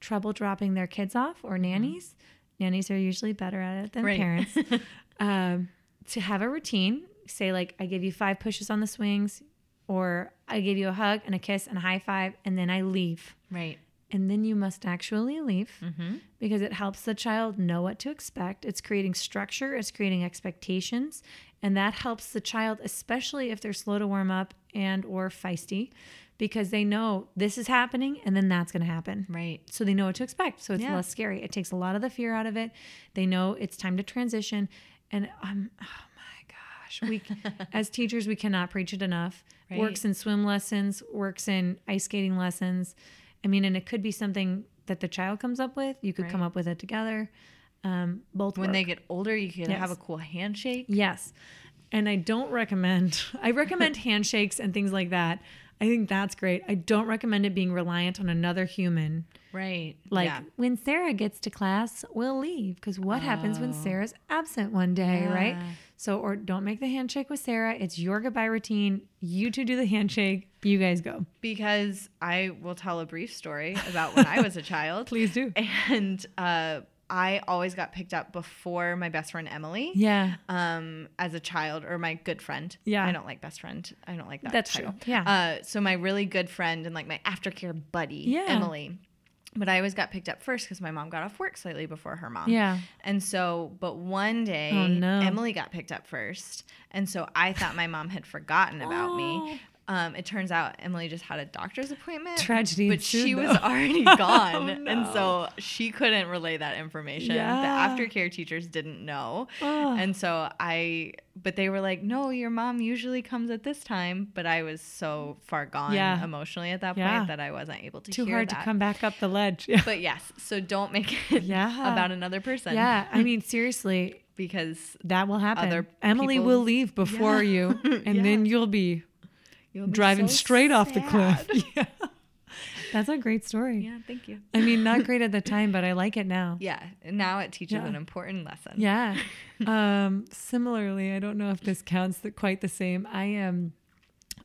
trouble dropping their kids off or nannies. Nannies are usually better at it than Right. parents. um, to have a routine say like I give you five pushes on the swings, or I give you a hug and a kiss and a high five, and then I leave. Right. And then you must actually leave Mm-hmm. because it helps the child know what to expect. It's creating structure, it's creating expectations, and that helps the child, especially if they're slow to warm up and or feisty, because they know this is happening and then that's going to happen. Right. So they know what to expect. So it's Yeah. less scary. It takes a lot of the fear out of it. They know it's time to transition. And um, oh my gosh, we as teachers we cannot preach it enough. Right. Works in swim lessons, works in ice skating lessons. I mean, and it could be something that the child comes up with. You could come up with it together. Um, both When work. they get older, you can have a cool handshake. Yes. And I don't recommend, I recommend handshakes and things like that. I think that's great. I don't recommend it being reliant on another human. Right. Like yeah. when Sarah gets to class, we'll leave because what happens when Sarah's absent one day, right? So, or don't make the handshake with Sarah. It's your goodbye routine. You two do the handshake. You guys go. because I will tell a brief story about when I was a child. Please do. And uh, I always got picked up before my best friend Emily. Yeah. Um, as a child, or my good friend. Yeah. I don't like best friend. I don't like that. That's title. true. Yeah. Uh, so my really good friend and like my aftercare buddy, Yeah. Emily. But I always got picked up first because my mom got off work slightly before her mom. Yeah. And so, but one day, Oh, no. Emily got picked up first. And so I thought my mom had forgotten about Oh. me. Um, it turns out Emily just had a doctor's appointment. Tragedy But she ensued, was already gone. Oh, And so she couldn't relay that information. Yeah. The aftercare teachers didn't know. Oh. And so I, but they were like, no, your mom usually comes at this time. But I was so far gone Yeah. emotionally at that point Yeah. that I wasn't able to Too hard that. to come back up the ledge. Yeah. But yes, so don't make it Yeah. about another person. yeah. I mean, seriously, Because that will happen. Emily will leave before you, and Yeah. then you'll be you'll driving so straight off the cliff. Yeah. That's a great story. Yeah, thank you. I mean, not great at the time, but I like it now. Yeah, and now it teaches Yeah. an important lesson. Yeah. um, similarly, I don't know if this counts the, quite the same. I am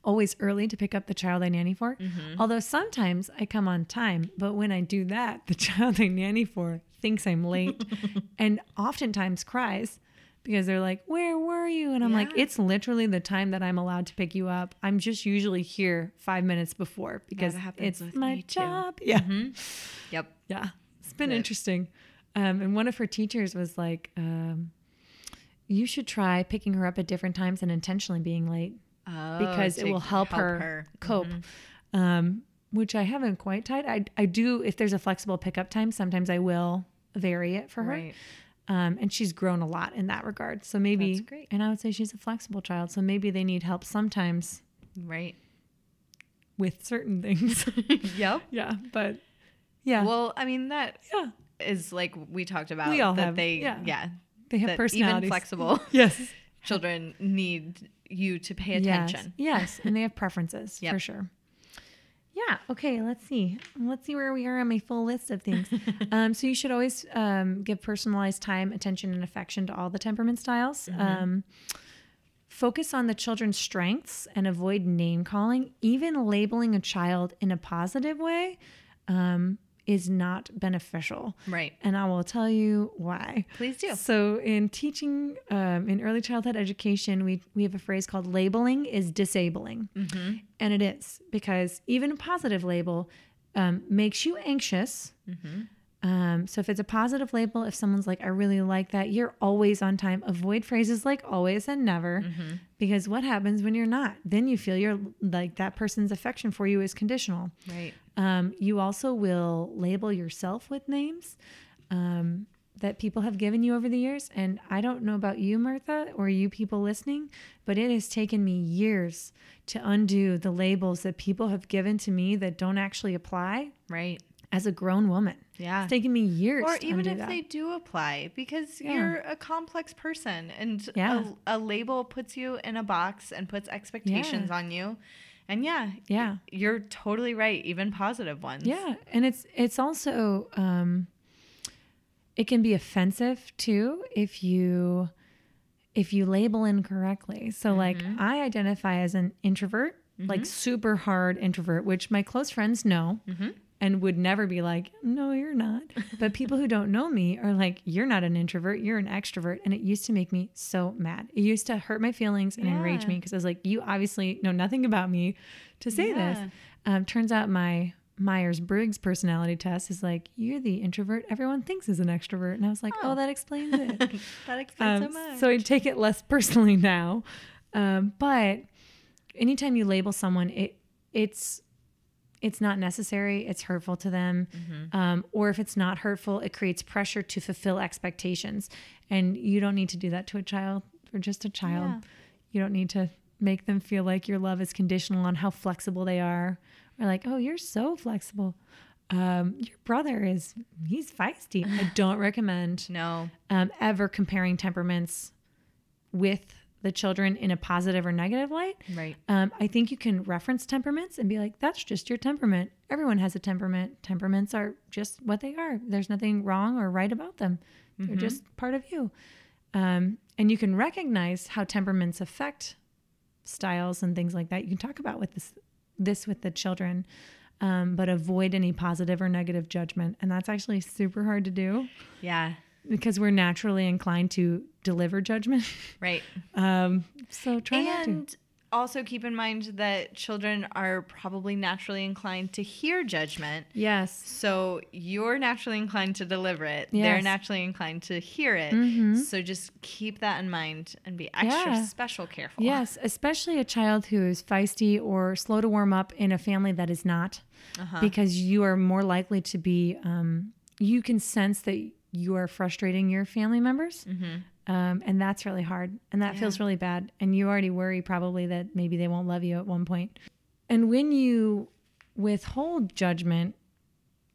always early to pick up the child I nanny for. Mm-hmm. Although sometimes I come on time, but when I do that, the child I nanny for thinks I'm late and oftentimes cries because they're like, Where were you? And I'm like, It's literally the time that I'm allowed to pick you up. I'm just usually here five minutes before because it's my me too. Mm-hmm. job. Yeah. Yep. Yeah, it's been Good. interesting. Um, and one of her teachers was like, um, "You should try picking her up at different times and intentionally being late Oh, because it will help, her, cope." Mm-hmm. Um, which I haven't quite tried. I I do if there's a flexible pickup time. Sometimes I will vary it for her. Right. Um, and she's grown a lot in that regard. So maybe, and I would say she's a flexible child. So maybe they need help sometimes Right. with certain things. Yep. yeah, but yeah, Well, I mean that yeah, is like we talked about. We all that have- They yeah. yeah. they have personalities. Even flexible yes. children need you to pay attention. Yes, and they have preferences for sure. Yeah. Okay. Let's see. Let's see where we are on my full list of things. um, so you should always um, give personalized time, attention, and affection to all the temperament styles. Um, focus on the children's strengths and avoid name calling. Even labeling a child in a positive way um, is not beneficial. Right. And I will tell you why. Please do. So, in teaching um, in early childhood education, we we have a phrase called labeling is disabling, Mm-hmm. and it is because even a positive label um, makes you anxious. Mm-hmm. Um, so, if it's a positive label, if someone's like, "I really like that," you're always on time. Avoid phrases like "always" and "never," Mm-hmm. because what happens when you're not? Then you feel you're like that person's affection for you is conditional. Right. Um, you also will label yourself with names um, that people have given you over the years. And I don't know about you, Martha, or you people listening, but it has taken me years to undo the labels that people have given to me that don't actually apply Right. as a grown woman. Yeah. It's taken me years. or to even if that. they do apply because Yeah. you're a complex person and Yeah. a, a label puts you in a box and puts expectations on you and yeah Yeah. you're totally right even positive ones Yeah, and it's it's also um, it can be offensive too if you if you label incorrectly. So like mm-hmm. I identify as an introvert, like mm-hmm. super hard introvert, which my close friends know. Mm-hmm. And would never be like, no, you're not. But people who don't know me are like, you're not an introvert, you're an extrovert. And it used to make me so mad. It used to hurt my feelings and enrage me because I was like, you obviously know nothing about me to say Yeah. this. Um, turns out my Myers Briggs personality test is like, you're the introvert everyone thinks is an extrovert. And I was like, oh, that explains it. That explains Um, so much. so I take it less personally now. Um, but anytime you label someone, it it's it's not necessary. It's hurtful to them, Mm-hmm. um, or if it's not hurtful, it creates pressure to fulfill expectations, and you don't need to do that to a child or just a child. Yeah. You don't need to make them feel like your love is conditional on how flexible they are, or like, oh, you're so flexible. Um, your brother is he's feisty. I don't recommend no. um, ever comparing temperaments with the children in a positive or negative light. Right. Um, I think you can reference temperaments and be like, that's just your temperament. Everyone has a temperament. Temperaments are just what they are. There's nothing wrong or right about them. They're just part of you. Um, and you can recognize how temperaments affect styles and things like that. You can talk about with this this with the children, um, but avoid any positive or negative judgment. And that's actually super hard to do Yeah. Because we're naturally inclined to deliver judgment. Right. Um, so try not to. and also keep in mind that children are probably naturally inclined to hear judgment. Yes. So you're naturally inclined to deliver it. They're Mm-hmm. naturally inclined to hear it. So just keep that in mind and be extra Yeah. special careful. Yes, especially a child who is feisty or slow to warm up in a family that is not, because you are more likely to be. Um, you can sense that you are frustrating your family members, um, and that's really hard, and that feels really bad. And you already worry probably that maybe they won't love you at one point. And when you withhold judgment,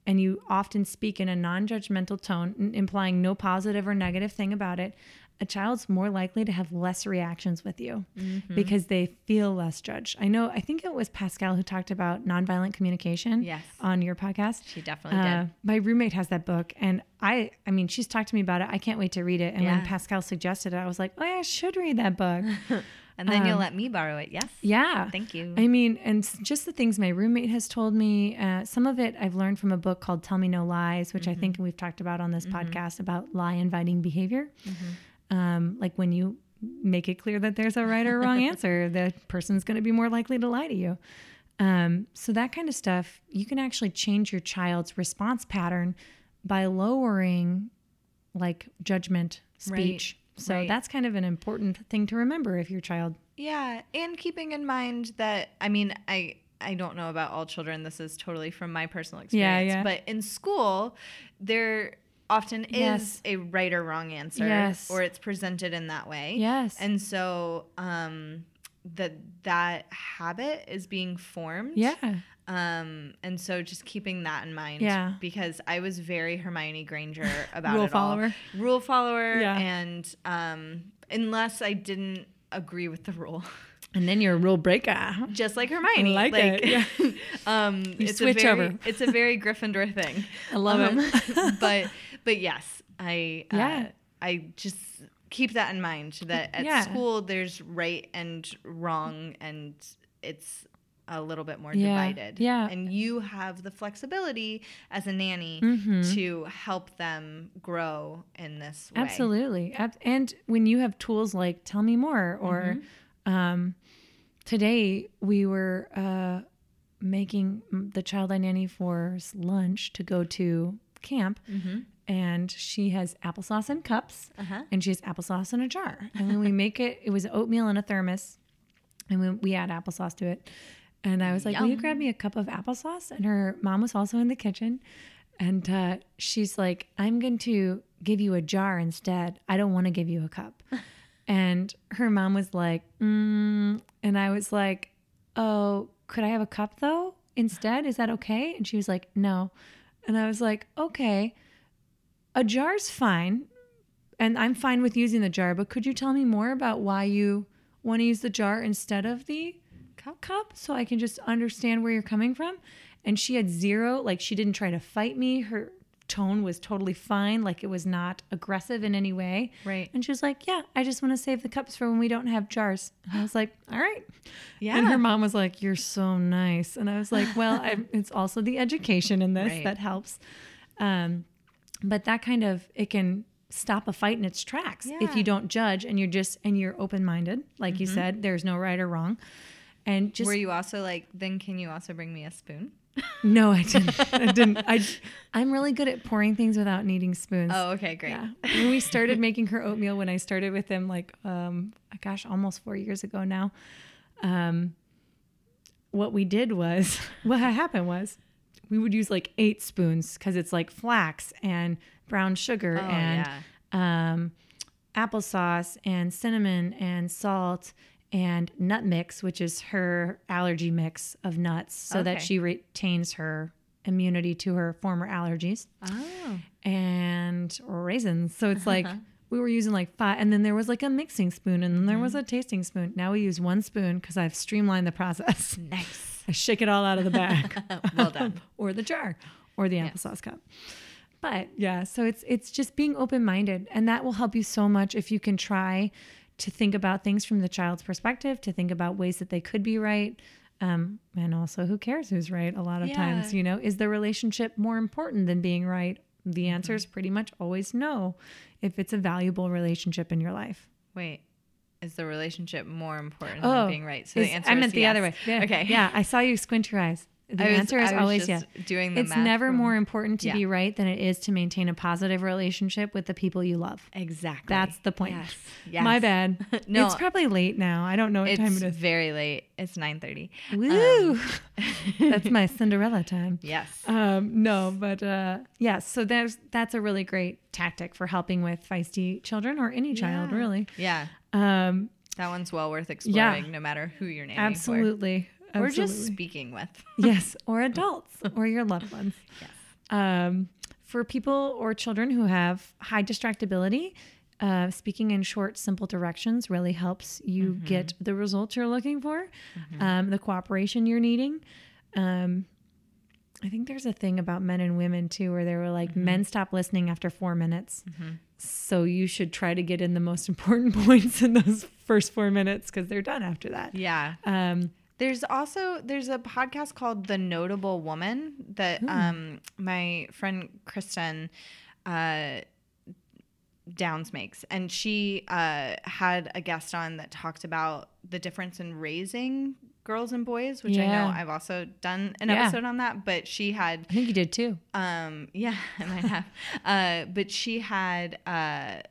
and you often speak in a non-judgmental tone, n- implying no positive or negative thing about it, a child's more likely to have less reactions with you because they feel less judged. I know, I think it was Pascal who talked about nonviolent communication Yes. on your podcast. She definitely Uh, did. my roommate has that book, and I, I mean, she's talked to me about it. I can't wait to read it. And when Pascal suggested it, I was like, oh, yeah, I should read that book. And then you'll um, let me borrow it. Yes. Yeah. Thank you. I mean, and just the things my roommate has told me, uh, some of it I've learned from a book called Tell Me No Lies, which I think we've talked about on this podcast about lie inviting behavior. Um, like when you make it clear that there's a right or wrong answer, the person's going to be more likely to lie to you. Um, so that kind of stuff, you can actually change your child's response pattern by lowering like judgment speech. So right. that's kind of an important thing to remember if your child Yeah, and keeping in mind that I mean, I I don't know about all children. This is totally from my personal experience, Yeah, yeah. But in school, there often is Yes. a right or wrong answer, Yes. or it's presented in that way. Yes. and so um, that that habit is being formed. Yeah. Um, and so just keeping that in mind. Yeah. Because I was very Hermione Granger about Rule it all. follower. Rule follower. Yeah. And um, unless I didn't agree with the rule. And then you're a rule breaker. Just like Hermione. like it, yeah. um it's switch a very, over. It's a very Gryffindor thing. I love it. but but yes, I uh, I just keep that in mind that at Yeah. school there's right and wrong and it's a little bit more Yeah, divided. yeah. And you have the flexibility as a nanny Mm-hmm. to help them grow in this way. Absolutely. And when you have tools like tell me more or um, today we were uh, making the child I nanny for lunch to go to camp and she has applesauce in cups and she has applesauce in a jar. And when we make it, it was oatmeal in a thermos and we, we add applesauce to it. And I was like, Will you grab me a cup of applesauce? And her mom was also in the kitchen. And uh, she's like, I'm going to give you a jar instead. I don't want to give you a cup. and her mom was like, mm. And I was like, Oh, could I have a cup though instead? Is that okay? And she was like, No. And I was like, Okay, a jar's fine. And I'm fine with using the jar, but could you tell me more about why you want to use the jar instead of the cup, cup so I can just understand where you're coming from? And she had zero, like she didn't try to fight me. Her tone was totally fine, like it was not aggressive in any way. Right. And she was like, "Yeah, I just want to save the cups for when we don't have jars." And I was like, "All right." Yeah. And her mom was like, "You're so nice," and I was like, "Well, I, it's also the education in this Right. that helps." Um, but that kind of it can stop a fight in its tracks if Yeah. Mm-hmm. you don't judge and you're just and you're open minded, like you said. There's no right or wrong, and just Were you also like, then can you also bring me a spoon? no, I didn't. I didn't. I, I'm really good at pouring things without needing spoons. Oh, okay, great. Yeah. When we started making her oatmeal, when I started with him, like, um, gosh, almost four years ago now, um, what we did was, what happened was, we would use like eight spoons because it's like flax and brown sugar Oh, and yeah. um, applesauce and cinnamon and salt and nut mix, which is her allergy mix of nuts, so that she retains her immunity to her former allergies Oh. and raisins. So it's like we were using like five, and then there was like a mixing spoon, and then there Mm-hmm. was a tasting spoon. Now we use one spoon because I've streamlined the process. Nice. I shake it all out of the bag well done. or the jar or the applesauce cup. But yeah, so it's it's just being open minded, and that will help you so much if you can try to think about things from the child's perspective, to think about ways that they could be right. Um, and also, who cares who's right? A lot of times, you know, is the relationship more important than being right? The answer Mm-hmm. is pretty much always no if it's a valuable relationship in your life. Wait, is the relationship more important Oh, than being right? So the answer I meant the yes. other way. Yeah. Okay. Yeah, I saw you squint your eyes. The was- answer is always yes. doing the It's never from- more important to Yeah. be right than it is to maintain a positive relationship with the people you love. Exactly. That's the point. Yes. yes. My bad. No. It's probably late now. I don't know what time it is. very late. It's nine thirty. Woo! that's my Cinderella time. Yes. Um, no, but uh, yes. So there's that's a really great tactic for helping with feisty children or any child, Yeah. really. Yeah. Um, That one's well worth Yeah. exploring, no matter who you're naming absolutely. for. Or just speaking with. yes, or adults or your loved ones. Yes. Um, for people or children who have high distractibility, uh, speaking in short, simple directions really helps you Mm-hmm. get the results you're looking for, um, the cooperation you're needing. Um, I think there's a thing about men and women too, where they were like, Mm-hmm. men stop listening after four minutes. So you should try to get in the most important points in those first four minutes because they're done after that. Yeah. Um, There's also there's a podcast called The Notable Woman that um my friend Kristen uh Downs makes and she uh had a guest on that talked about the difference in raising girls and boys which I know I've also done an Yeah. episode on that but she had I think you did too. um yeah I might have uh but she had uh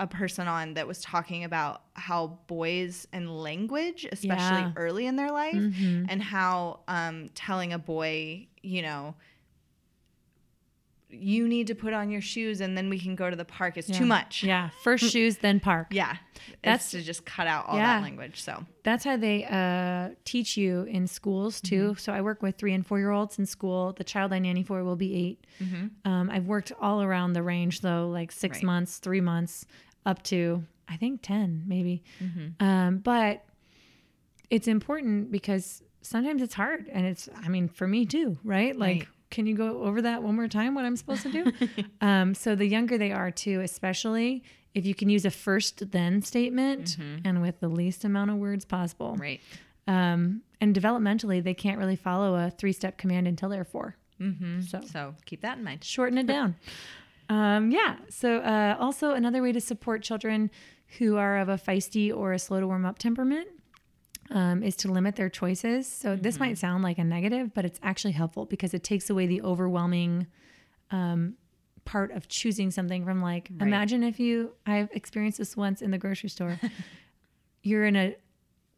a person on that was talking about how boys and language especially Yeah. early in their life Mhm. and how um telling a boy you know you need to put on your shoes and then we can go to the park It's Yeah. too much Yeah. First shoes, then park. yeah That's- that's to just cut out all Yeah. that language so That's how they uh, teach you in schools too. So I work with three and four year olds in school. The child I nanny for will be 8 Um, I've worked all around the range though, like six Right. months, three months, up to I think ten maybe. Um, but it's important because sometimes it's hard, and it's I mean for me too, right? Like. Right. Can you go over that one more time? What I'm supposed to do? um, so the younger they are, too, especially if you can use a first then statement and with the least amount of words possible. right Um, and developmentally, they can't really follow a three step command until they're 4 mm-hmm. So so keep that in mind shorten it down. Um, yeah. So, uh, also another way to support children who are of a feisty or a slow to warm up temperament um, is to limit their choices. So, this might sound like a negative, but it's actually helpful because it takes away the overwhelming um, part of choosing something from like, imagine if you, I've experienced this once in the grocery store. You're in a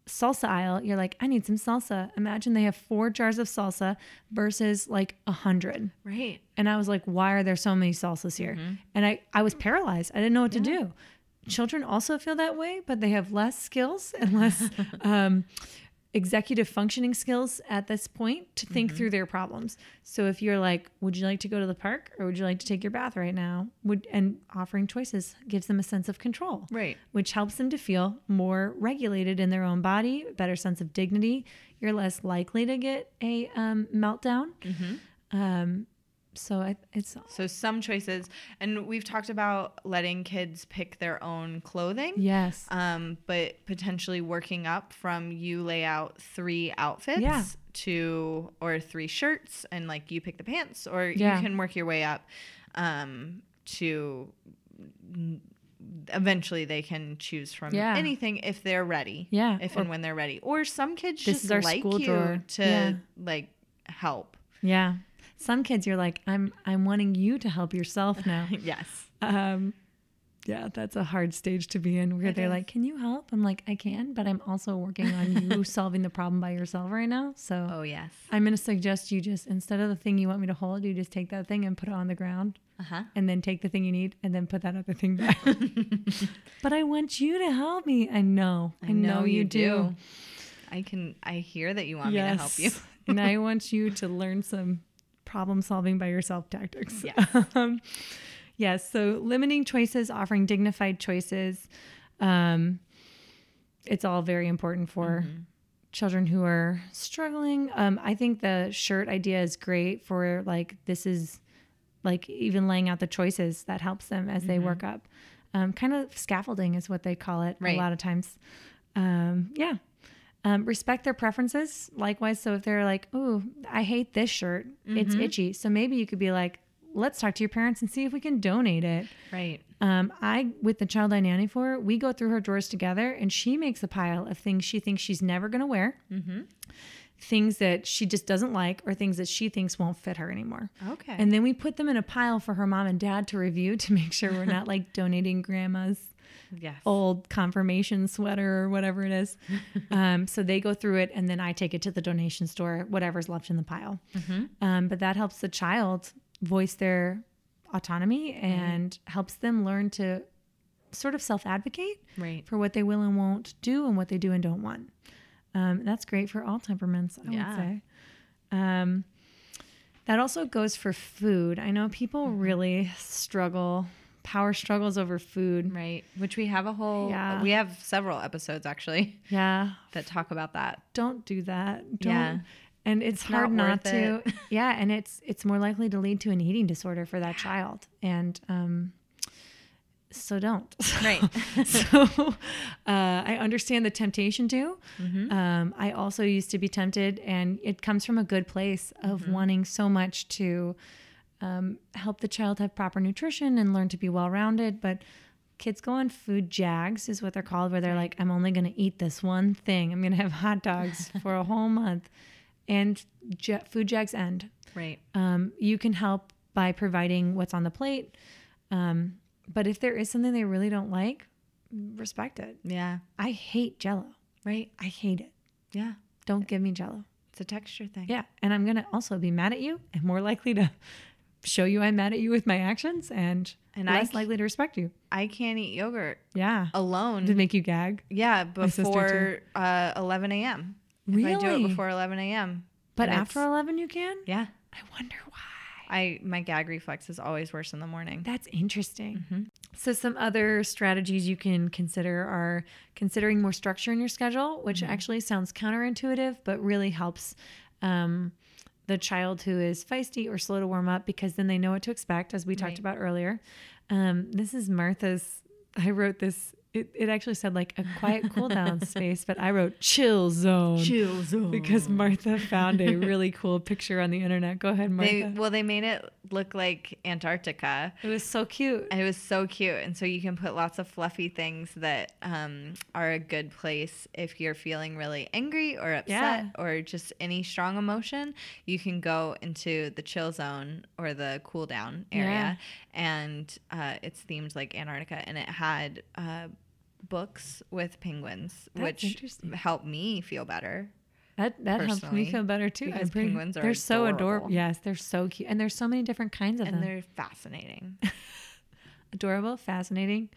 salsa aisle, you're like, I need some salsa. Imagine they have four jars of salsa versus like a hundred. right And I was like, why are there so many salsas here? And I, I was paralyzed. I didn't know what to do. Children also feel that way, but they have less skills and less um, executive functioning skills at this point to think through their problems. So if you're like, would you like to go to the park or would you like to take your bath right now? Would and offering choices gives them a sense of control right which helps them to feel more regulated in their own body, a better sense of dignity. You're less likely to get a um, meltdown. Um, So it's So some choices, and we've talked about letting kids pick their own clothing. yes. Um, but potentially working up from you lay out three outfits Yeah. to or three shirts, and like you pick the pants, or Yeah. you can work your way up um, to. Eventually, they can choose from Yeah. anything if they're ready. Yeah, if or- and when they're ready. Or some kids This just like school you drawer. to like help. yeah. Some kids you're like, I'm I'm wanting you to help yourself now. yes. um yeah, that's a hard stage to be in where It they're is. like, Can you help? I'm like, I can, but I'm also working on you solving the problem by yourself right now. So Oh yes. I'm gonna suggest you just instead of the thing you want me to hold, you just take that thing and put it on the ground. Uh huh. and then take the thing you need and then put that other thing back. but I want you to help me. I know. I, know, you do. I can. I hear that you want me to help you. and I want you to learn some problem solving by yourself tactics. Yes. um, yes. So limiting choices, offering dignified choices. Um, it's all very important for Mm-hmm. children who are struggling. Um, I think the shirt idea is great for like, this is like even laying out the choices that helps them as they work up. Um, kind of scaffolding is what they call it Right. a lot of times. Um, yeah. Um, respect their preferences. Likewise, so if they're like, "Oh, I hate this shirt. It's itchy," so maybe you could be like, "Let's talk to your parents and see if we can donate it." Right. Um, I, with the child I nanny for, we go through her drawers together, and she makes a pile of things she thinks she's never going to wear, things that she just doesn't like, or things that she thinks won't fit her anymore. Okay. And then we put them in a pile for her mom and dad to review to make sure we're not like donating grandma's yes. old confirmation sweater or whatever it is. um, so they go through it, and then I take it to the donation store, whatever's left in the pile. Um, but that helps the child voice their autonomy and helps them learn to sort of self advocate Right. for what they will and won't do and what they do and don't want. Um, that's great for all temperaments, I Yeah. would say. Um, that also goes for food. I know people Mm-hmm. really struggle, power struggles over food. Right. Which we have a whole. Yeah. We have several episodes actually Yeah, that talk about that. don't do that. Don't. Yeah. And it's, not hard not worth to. it. yeah, and it's it's more likely to lead to an eating disorder for that child. And um so don't. Right. so uh, I understand the temptation to. Mm-hmm. Um, I also used to be tempted, and it comes from a good place of Mm-hmm. wanting so much to um, help the child have proper nutrition and learn to be well rounded. But kids go on food jags, is what they're called, where they're like, I'm only going to eat this one thing. I'm going to have hot dogs for a whole month. And ja- food jags end. right. Um, you can help by providing what's on the plate. Um, but if there is something they really don't like, respect it. Yeah. I hate jello. Right. I hate it. Yeah. Don't give me jello. It's a texture thing. Yeah. And I'm going to also be mad at you and more likely to show you I'm mad at you with my actions and, And I less c- likely to respect you. I can't eat yogurt Yeah. alone. to make you gag? yeah, before uh, 11 a.m. If I do it before 11 a.m. But after 11 you can? Yeah. I wonder why. I my gag reflex is always worse in the morning. That's interesting. Mm-hmm. So, some other strategies you can consider are considering more structure in your schedule, which Mm-hmm. actually sounds counterintuitive, but really helps um, the child who is feisty or slow to warm up because then they know what to expect, as we talked Right. about earlier. Um, this is Martha's. I wrote this. It, it actually said like a quiet cool down space, but I wrote chill zone. Chill zone. Because Martha found a really cool picture on the internet. Go ahead, Martha. They well, they made it look like Antarctica. it was so cute. And it was so cute. And so you can put lots of fluffy things that um, are a good place if you're feeling really angry or upset Yeah. or just any strong emotion. You can go into the chill zone or the cool down area. And uh, it's themed like Antarctica. And it had uh, books with penguins, That's which helped me feel better. That that helps me feel better too. because penguins are they're so adorable. adorable. Yes, they're so cute, and there's so many different kinds of And them. they're fascinating. Adorable, fascinating,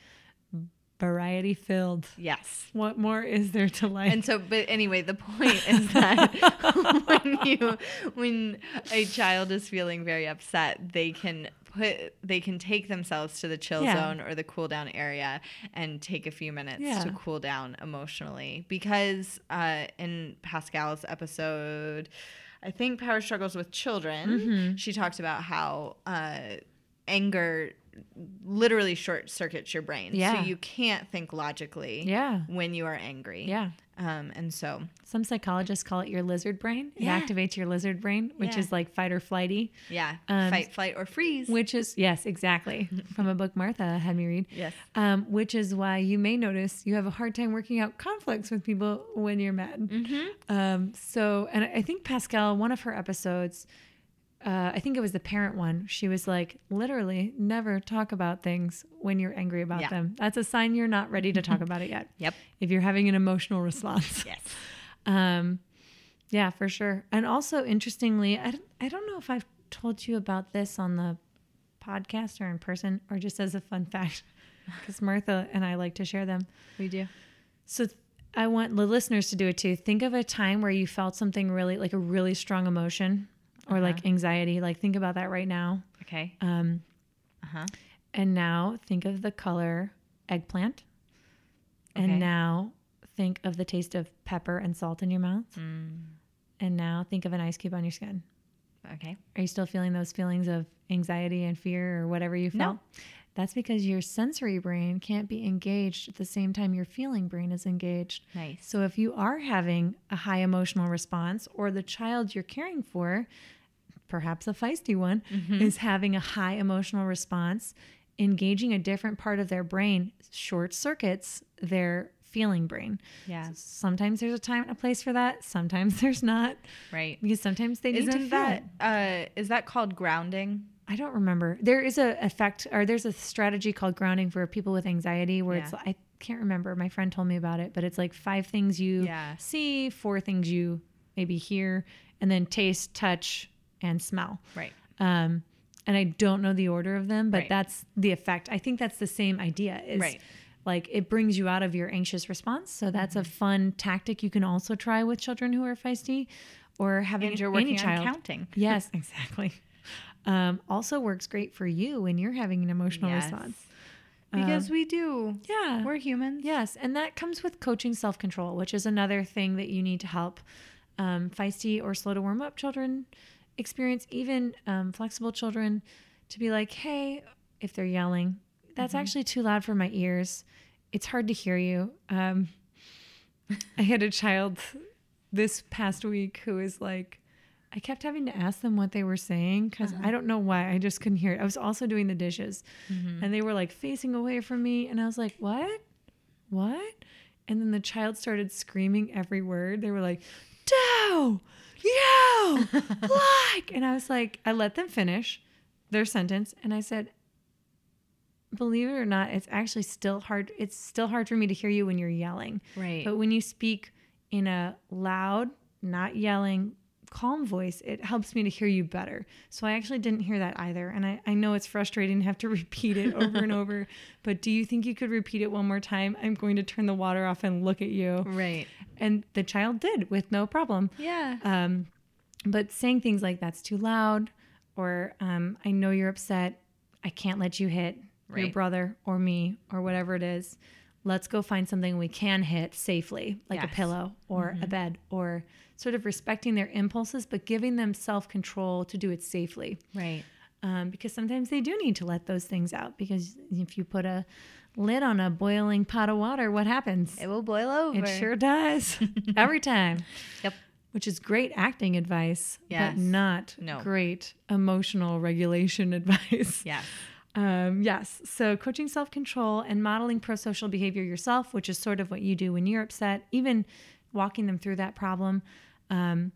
variety filled. yes. What more is there to like? And so, but anyway, the point is that when you, when a child is feeling very upset, they can put, they can take themselves to the chill Yeah. zone or the cool down area and take a few minutes Yeah. to cool down emotionally. Because uh, in Pascal's episode, I think Power Struggles with Children, Mm-hmm. she talked about how uh, anger literally short circuits your brain. Yeah. So you can't think logically Yeah. when you are angry. Yeah. Um, and so, Some psychologists call it your lizard brain. It activates your lizard brain, which Yeah. is like fight or flighty. yeah, Um, fight, flight, or freeze. Which is yes, exactly from a book Martha had me read. Yes. um, which is why you may notice you have a hard time working out conflicts with people when you're mad. Mm-hmm. Um, so, and I think Pascal, one of her episodes, uh, I think it was the parent one. She was like, literally, never talk about things when you're angry about Yeah. them. That's a sign you're not ready to talk about it yet. Yep. If you're having an emotional response. yes. Um, yeah, for sure. And also, interestingly, I, don't- I don't know if I've told you about this on the podcast or in person or just as a fun fact, because Martha and I like to share them. We do. So I want the listeners to do it too. Think of a time where you felt something really, like a really strong emotion or like anxiety. Like, think about that right now. Okay. Um, Uh-huh. and now think of the color eggplant. Okay. And now think of the taste of pepper and salt in your mouth. Mm. And now think of an ice cube on your skin. Okay. Are you still feeling those feelings of anxiety and fear or whatever you felt? That's because your sensory brain can't be engaged at the same time your feeling brain is engaged. Nice. So if you are having a high emotional response or the child you're caring for, perhaps a feisty one, is having a high emotional response, engaging a different part of their brain short circuits their feeling brain. Yeah. Sometimes there's a time and a place for that, sometimes there's not. Right. Because sometimes they need to Isn't feel that uh, is that called grounding? I don't remember. There is a effect or there's a strategy called grounding for people with anxiety where it's I can't remember. My friend told me about it, but it's like five things you Yeah. see, four things you maybe hear, and then taste, touch, and smell. Right. Um, and I don't know the order of them, but Right. that's the effect. I think that's the same idea. Is Right. like it brings you out of your anxious response. So that's Mm-hmm. a fun tactic you can also try with children who are feisty or having And you're any working on child. counting. Yes, exactly. Um, also works great for you when you're having an emotional Yes. response. Because we do. Yeah. We're humans. Yes, and that comes with coaching self control, which is another thing that you need to help um, feisty or slow to warm up children experience, even um, flexible children, to be like, hey, if they're yelling, that's actually too loud for my ears. It's hard to hear you. Um, I had a child this past week who is like, I kept having to ask them what they were saying because uh-huh. I don't know why. I just couldn't hear it. I was also doing the dishes mm-hmm. and they were like facing away from me. And I was like, what? What? And then the child started screaming every word. They were like, do, you, like. And I was like, I let them finish their sentence. And I said, believe it or not, it's actually still hard. It's still hard for me to hear you when you're yelling. Right. But when you speak in a loud, not yelling, calm voice, it helps me to hear you better. So I actually didn't hear that either. And I, I know it's frustrating to have to repeat it over and over. But do you think you could repeat it one more time? I'm going to turn the water off and look at you. Right. And the child did with no problem. Yeah. Um, but saying things like that's too loud, or um, I know you're upset, I can't let you hit your brother or me or whatever it is. Let's go find something we can hit safely, like a pillow or a bed, or sort of respecting their impulses, but giving them self control to do it safely. right. Um, because sometimes they do need to let those things out. Because if you put a lid on a boiling pot of water, what happens? It will boil over. It sure does every time. Yep. Which is great acting advice, Yes. but not No. great emotional regulation advice. Yes. Um, yes. So coaching self control and modeling pro social behavior yourself, which is sort of what you do when you're upset, even walking them through that problem, um,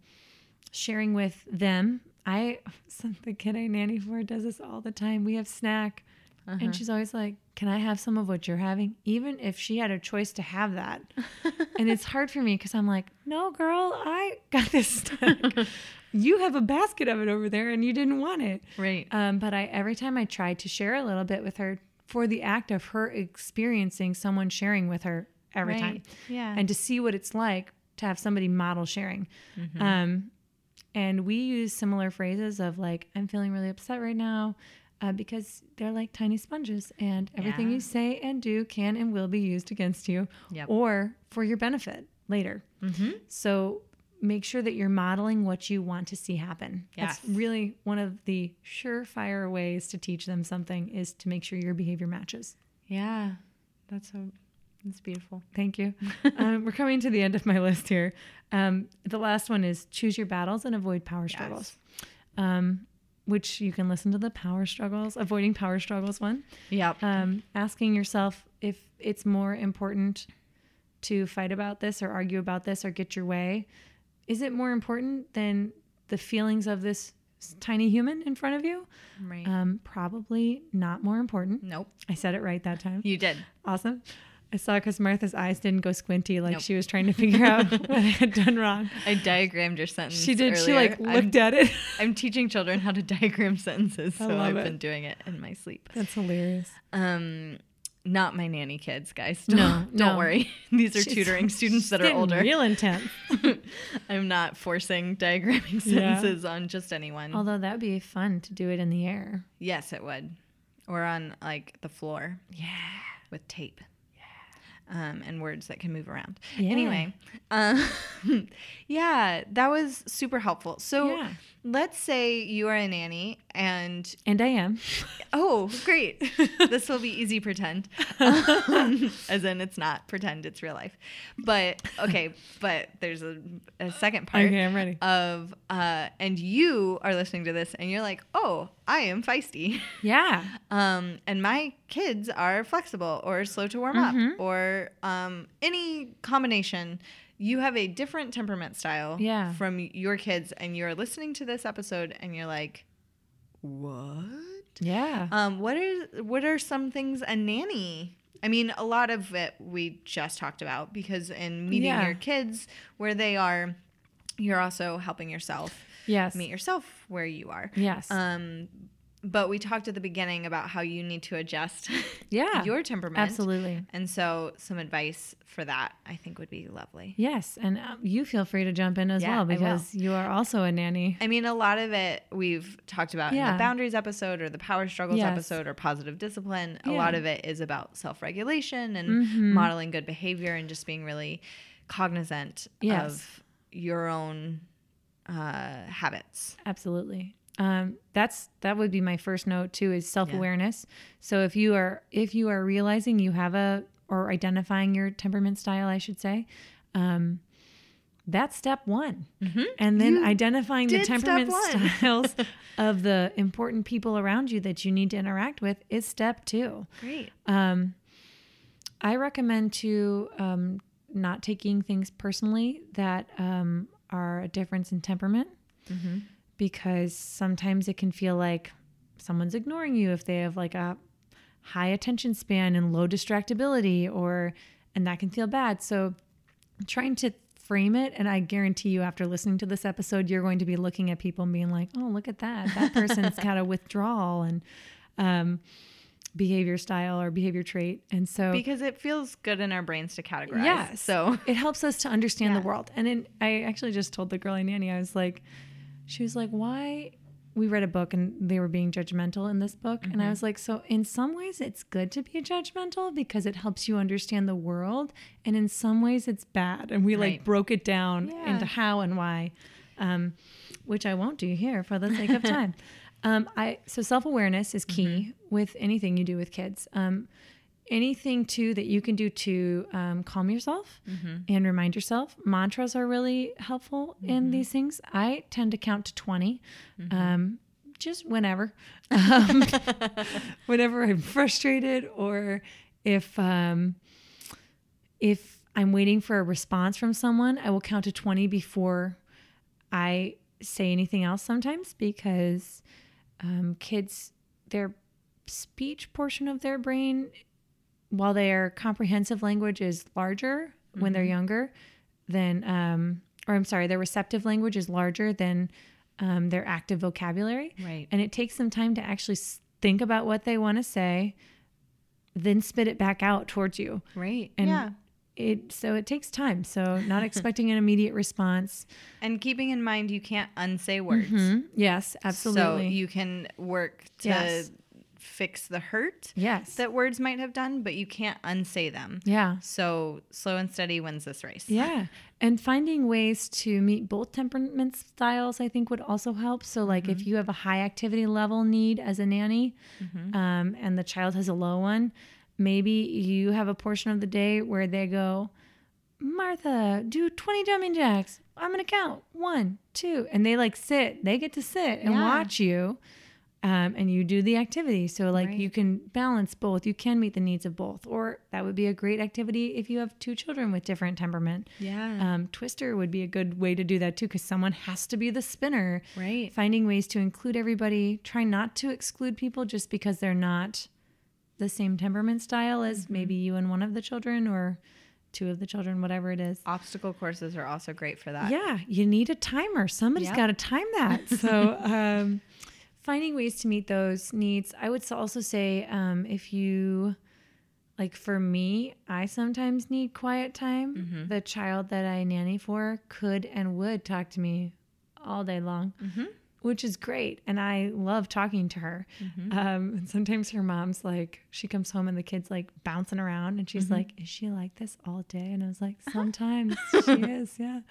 sharing with them. I, the kid I nanny for does this all the time. We have snack. And she's always like, Can I have some of what you're having? Even if she had a choice to have that. and it's hard for me because I'm like, No, girl, I got this snack. you have a basket of it over there and you didn't want it. Right. Um, but I every time I tried to share a little bit with her for the act of her experiencing someone sharing with her every Right. time, Yeah. and to see what it's like to have somebody model sharing. Um, and we use similar phrases of like, "I'm feeling really upset right now." Uh, because they're like tiny sponges, and everything Yeah. you say and do can and will be used against you Yep. or for your benefit later. Mm-hmm. So make sure that you're modeling what you want to see happen. Yes. That's really one of the surefire ways to teach them something is to make sure your behavior matches. Yeah. That's so that's beautiful. Thank you. um, we're coming to the end of my list here. Um, the last one is choose your battles and avoid power struggles, um, which you can listen to the power struggles, avoiding power struggles one. Yep. Um, asking yourself if it's more important to fight about this or argue about this or get your way. Is it more important than the feelings of this tiny human in front of you? right. Um, probably not more important. nope. I said it right that time. You did. Awesome. I saw because Martha's eyes didn't go squinty like Nope. she was trying to figure out what I had done wrong. I diagrammed your sentence. She did. She earlier. like I'm- looked at it. I'm teaching children how to diagram sentences, so I've it. been doing it in my sleep. That's hilarious. Um, not my nanny kids, guys. No, Don't, don't no. worry. These are She's- tutoring students that are older. Real intense. I'm not forcing diagramming Yeah. sentences on just anyone. Although that'd be fun to do it in the air. yes, it would, or on like the floor. Yeah, with tape. Um, and words that can move around. Yeah. Anyway, um, yeah, that was super helpful. So Yeah. let's say you are a nanny and And I am. Oh, great. this will be easy pretend. Um, as in, it's not pretend, it's real life. But, okay, but there's a, a second part Okay, I'm ready. of, uh, and you are listening to this and you're like, oh, I am feisty. Yeah. Um, and my kids are flexible or slow to warm Mm-hmm. up or um, any combination. You have a different temperament style Yeah. from your kids, and you're listening to this episode and you're like, what? Yeah. Um, what are what are some things a nanny? I mean, a lot of it we just talked about because in meeting Yeah. your kids where they are, you're also helping yourself yes. meet yourself where you are. Yes. Um, but we talked at the beginning about how you need to adjust Yeah. your temperament. Absolutely. And so some advice for that I think would be lovely. Yes. And uh, you feel free to jump in as Yeah, well because you are also a nanny. I mean, a lot of it we've talked about in the boundaries episode or the power struggles Yes. episode or positive discipline. A Yeah. lot of it is about self regulation and Mhm. modeling good behavior and just being really cognizant Yes. of your own uh, habits. Absolutely. Um, that's that would be my first note too is self awareness. So if you are if you are realizing you have a or identifying your temperament style, I should say, um, that's step one. And then You identifying the temperament styles of the important people around you that you need to interact with is step two. Great. Um, I recommend to um, not taking things personally that um, are a difference in temperament because sometimes it can feel like someone's ignoring you if they have like a high attention span and low distractibility or and that can feel bad so trying to frame it and i guarantee you after listening to this episode you're going to be looking at people and being like oh look at that that person's got a withdrawal and um, behavior style or behavior trait and so Because it feels good in our brains to categorize. Yeah. So it helps us to understand Yeah. the world. And in, I actually just told the girl I nanny, I was like, she was like, why? We read a book and they were being judgmental in this book. And Mm-hmm. I was like, so in some ways it's good to be judgmental because it helps you understand the world. And in some ways it's bad. And we like broke it down Yeah. into how and why, um, which I won't do here for the sake of time. um, I so self awareness is key Mm-hmm. with anything you do with kids. Um, anything too that you can do to um, calm yourself and remind yourself. Mantras are really helpful in these things. I tend to count to 20, um, just whenever, um, whenever I'm frustrated or if, um, if I'm waiting for a response from someone, I will count to 20 before I say anything else sometimes because um, kids, their speech portion of their brain, while their comprehensive language is larger when they're younger than, um, or I'm sorry, their receptive language is larger than um, their active vocabulary. Right. And it takes them time to actually think about what they want to say, then spit it back out towards you. Right. And yeah. it so it takes time. So not expecting an immediate response. And keeping in mind you can't unsay words. Mhm. Yes, absolutely. So you can work to Yes. Fix the hurt Yes. that words might have done, but you can't unsay them. yeah. So slow and steady wins this race. Yeah. And finding ways to meet both temperament styles, I think, would also help. So, like, if you have a high activity level need as a nanny um, and the child has a low one, maybe you have a portion of the day where they go, Martha, do 20 jumping jacks. I'm going to count one, two. And they like sit, they get to sit and Yeah. watch you. Um, and you do the activity. So, like, Right. you can balance both. You can meet the needs of both. Or that would be a great activity if you have two children with different temperament. Yeah. Um, Twister would be a good way to do that too, because someone has to be the spinner. Right. Finding ways to include everybody, try not to exclude people just because they're not the same temperament style as Mm-hmm. maybe you and one of the children or two of the children, whatever it is. Obstacle courses are also great for that. Yeah, you need a timer. Somebody's Yep. got to time that. So, um, finding ways to meet those needs. I would also say um, if you, like for me, I sometimes need quiet time. Mm-hmm. The child that I nanny for could and would talk to me all day long. Mm-hmm. Which is great. And I love talking to her. Mm-hmm. Um, and sometimes her mom's like, she comes home and the kid's like bouncing around and she's Mm-hmm. like, Is she like this all day? And I was like, Sometimes she is, yeah.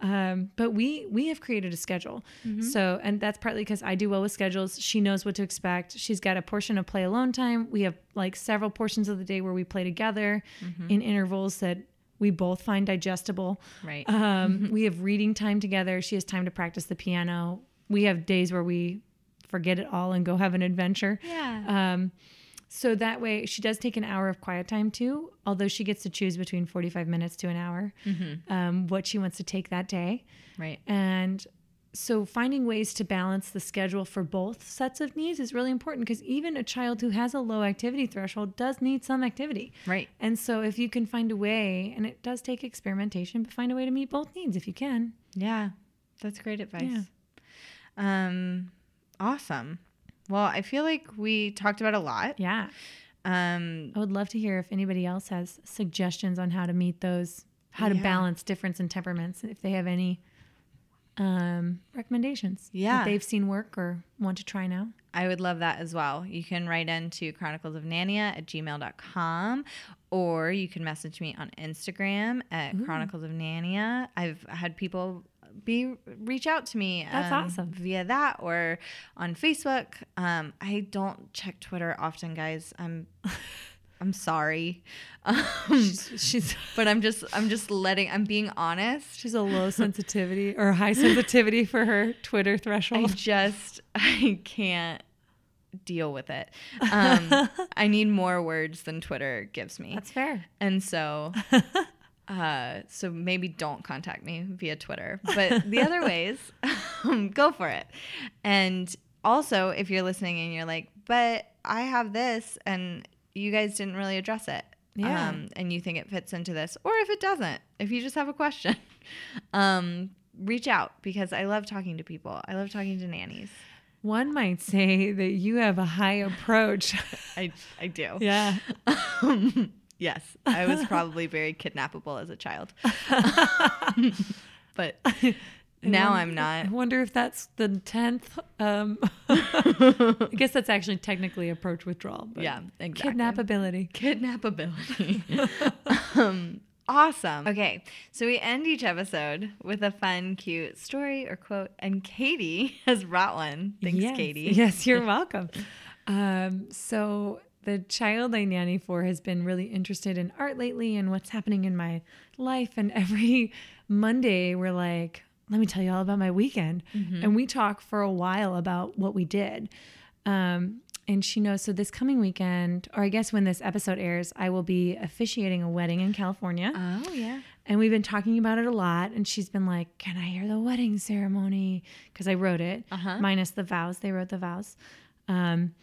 Um, but we we have created a schedule. So and that's partly because I do well with schedules. She knows what to expect. She's got a portion of play alone time. We have like several portions of the day where we play together in intervals that we both find digestible. Right. Um, we have reading time together. She has time to practice the piano. We have days where we forget it all and go have an adventure. Yeah. Um, so that way, she does take an hour of quiet time too, although she gets to choose between 45 minutes to an hour um, what she wants to take that day. right. And so finding ways to balance the schedule for both sets of needs is really important because even a child who has a low activity threshold does need some activity. Right. And so if you can find a way, and it does take experimentation, but find a way to meet both needs if you can. Yeah. That's great advice. Yeah. Um awesome. Well, I feel like we talked about a lot. Yeah. Um I would love to hear if anybody else has suggestions on how to meet those, how to Yeah. balance difference in temperaments, if they have any um, recommendations Yeah. that they've seen work or want to try now. I would love that as well. You can write into chronicles of Nania at gmail.com or you can message me on Instagram at chronicles of Nania. I've had people be reach out to me That's um, awesome. via that or on Facebook. Um, I don't check Twitter often, guys. I'm I'm sorry. Um, She's, she's but I'm just I'm just letting I'm being honest. she's a low sensitivity or high sensitivity for her Twitter threshold. I just I can't deal with it. Um, I need more words than Twitter gives me, That's fair. and so uh, so maybe don't contact me via Twitter. But the other ways, um, go for it. And also, if you're listening and you're like, but I have this, and you guys didn't really address it. Yeah. Um, and you think it fits into this, or if it doesn't, if you just have a question, um, reach out because I love talking to people. I love talking to nannies. One might say that you have a high approach. I I do. yeah. Um, yes, I was probably very kidnappable as a child, but now wonder- I'm not. I wonder if that's the tenth. Um, I guess that's actually technically approach withdrawal. But Yeah, exactly. Kidnappability. Kidnappability. um, awesome. Okay, so we end each episode with a fun, cute story or quote, and Katie has brought one. Thanks, yes. Katie. Yes, you're welcome. um, so the child I nanny for has been really interested in art lately and what's happening in my life. And every Monday, we're like, let me tell you all about my weekend. And we talk for a while about what we did. Um, and she knows. So this coming weekend, or I guess when this episode airs, I will be officiating a wedding in California. Oh yeah. And we've been talking about it a lot. And she's been like, Can I hear the wedding ceremony? Because I wrote it, minus the vows. They wrote the vows. Um,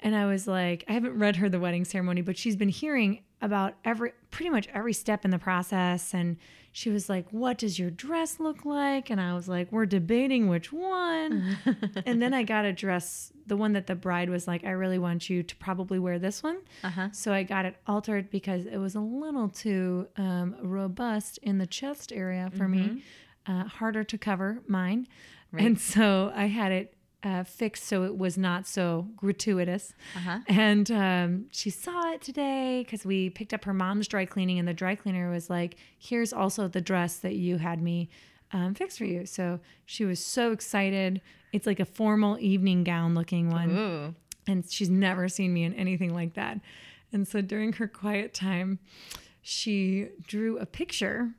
and I was like, I haven't read her the wedding ceremony, but she's been hearing about every, pretty much every step in the process. And she was like, What does your dress look like? And I was like, We're debating which one. and then I got a dress, the one that the bride was like, I really want you to probably wear this one. Uh-huh. So I got it altered because it was a little too um, robust in the chest area for me, uh, harder to cover mine. Right. And so I had it uh, fixed so it was not so gratuitous. Uh-huh. And um, she saw it today because we picked up her mom's dry cleaning, and the dry cleaner was like, "Here's also the dress that you had me um, fix for you." So she was so excited. It's like a formal evening gown looking one, Ooh. and she's never seen me in anything like that. And so during her quiet time, she drew a picture,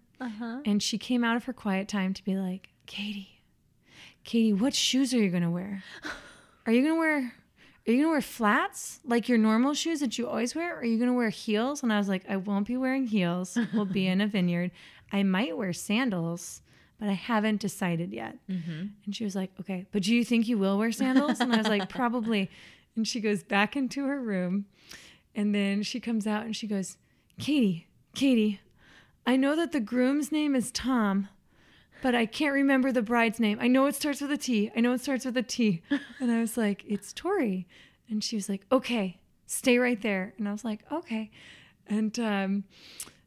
and she came out of her quiet time to be like, "Katie." Katie, what shoes are you gonna wear? Are you gonna wear are you gonna wear flats like your normal shoes that you always wear? Or are you gonna wear heels? And I was like, I won't be wearing heels. We'll be in a vineyard. I might wear sandals, but I haven't decided yet. Mm-hmm. And she was like, Okay, but do you think you will wear sandals? And I was like, Probably. And she goes back into her room. And then she comes out and she goes, Katie, Katie, I know that the groom's name is Tom, but I can't remember the bride's name. I know it starts with a T. I know it starts with a T. And I was like, it's Tori. And she was like, okay, stay right there. And I was like, okay. And um,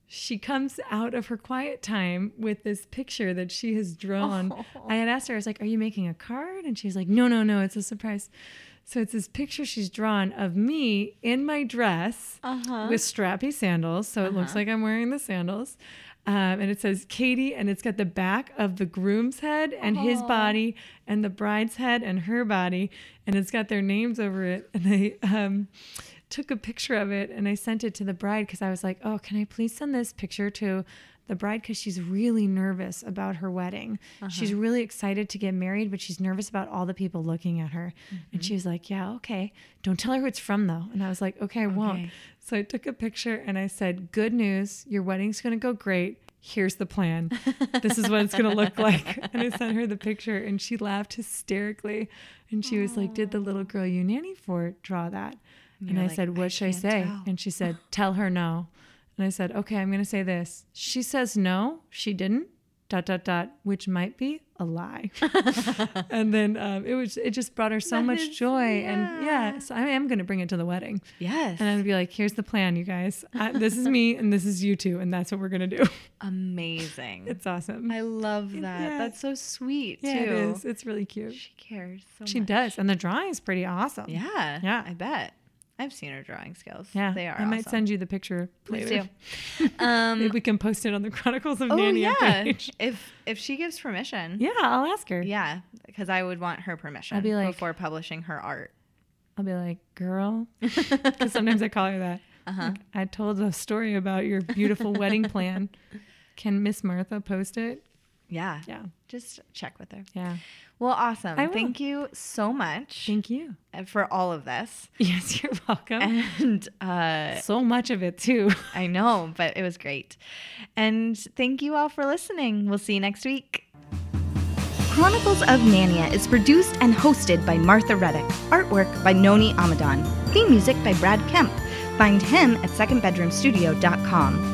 she comes out of her quiet time with this picture that she has drawn. I had asked her, I was like, are you making a card? And she's like, no, no, no, it's a surprise. So it's this picture she's drawn of me in my dress with strappy sandals. So it looks like I'm wearing the sandals. Um, and it says Katie, and it's got the back of the groom's head and his body, and the bride's head and her body, and it's got their names over it. And I um, took a picture of it and I sent it to the bride because I was like, "Oh, can I please send this picture to the bride because she's really nervous about her wedding. Uh-huh. She's really excited to get married, but she's nervous about all the people looking at her." And mm-hmm. she was like, "Yeah, okay. Don't tell her who it's from though." And I was like, "Okay, I won't." So I took a picture and I said, Good news, your wedding's gonna go great. Here's the plan. This is what it's gonna look like. And I sent her the picture and she laughed hysterically. And she was like, Did the little girl you nanny for draw that? And, you're I like, said, What "I should I say? tell." And she said, Tell her no. And I said, Okay, I'm gonna say this. She says no, she didn't. Dot dot dot, which might be a lie. and then um, it was it just brought her so That much is- joy. And yeah. yeah, so I am gonna bring it to the wedding. Yes. And I'd be like, here's the plan, you guys. I, this is me, and this is you two, and that's what we're gonna do. Amazing. It's awesome. I love that. Yeah. That's so sweet yeah, too. it is. It's really cute. She cares so She much. does, and the drawing is pretty awesome. Yeah. Yeah. I bet. I've seen her drawing skills. yeah. They are. I might awesome. send you the picture Please later. do. Um, Maybe we can post it on the Chronicles of oh Nanny yeah. page. If if she gives permission. Yeah, I'll ask her. Yeah, because I would want her permission be like- before publishing her art. I'll be like, girl, because sometimes I call her that. Uh-huh. Like, I told a story about your beautiful wedding plan. Can Miss Martha post it? Yeah. Yeah, Just check with her. yeah. Well, awesome. I. Thank you so much Thank you. for all of this. Yes, you're welcome. And uh, so much of it too. I know, but it was great. And thank you all for listening. We'll see you next week. Chronicles of Nania is produced and hosted by Martha Reddick. Artwork by Noni Amadon. Theme music by Brad Kemp. Find him at secondbedroomstudio.com.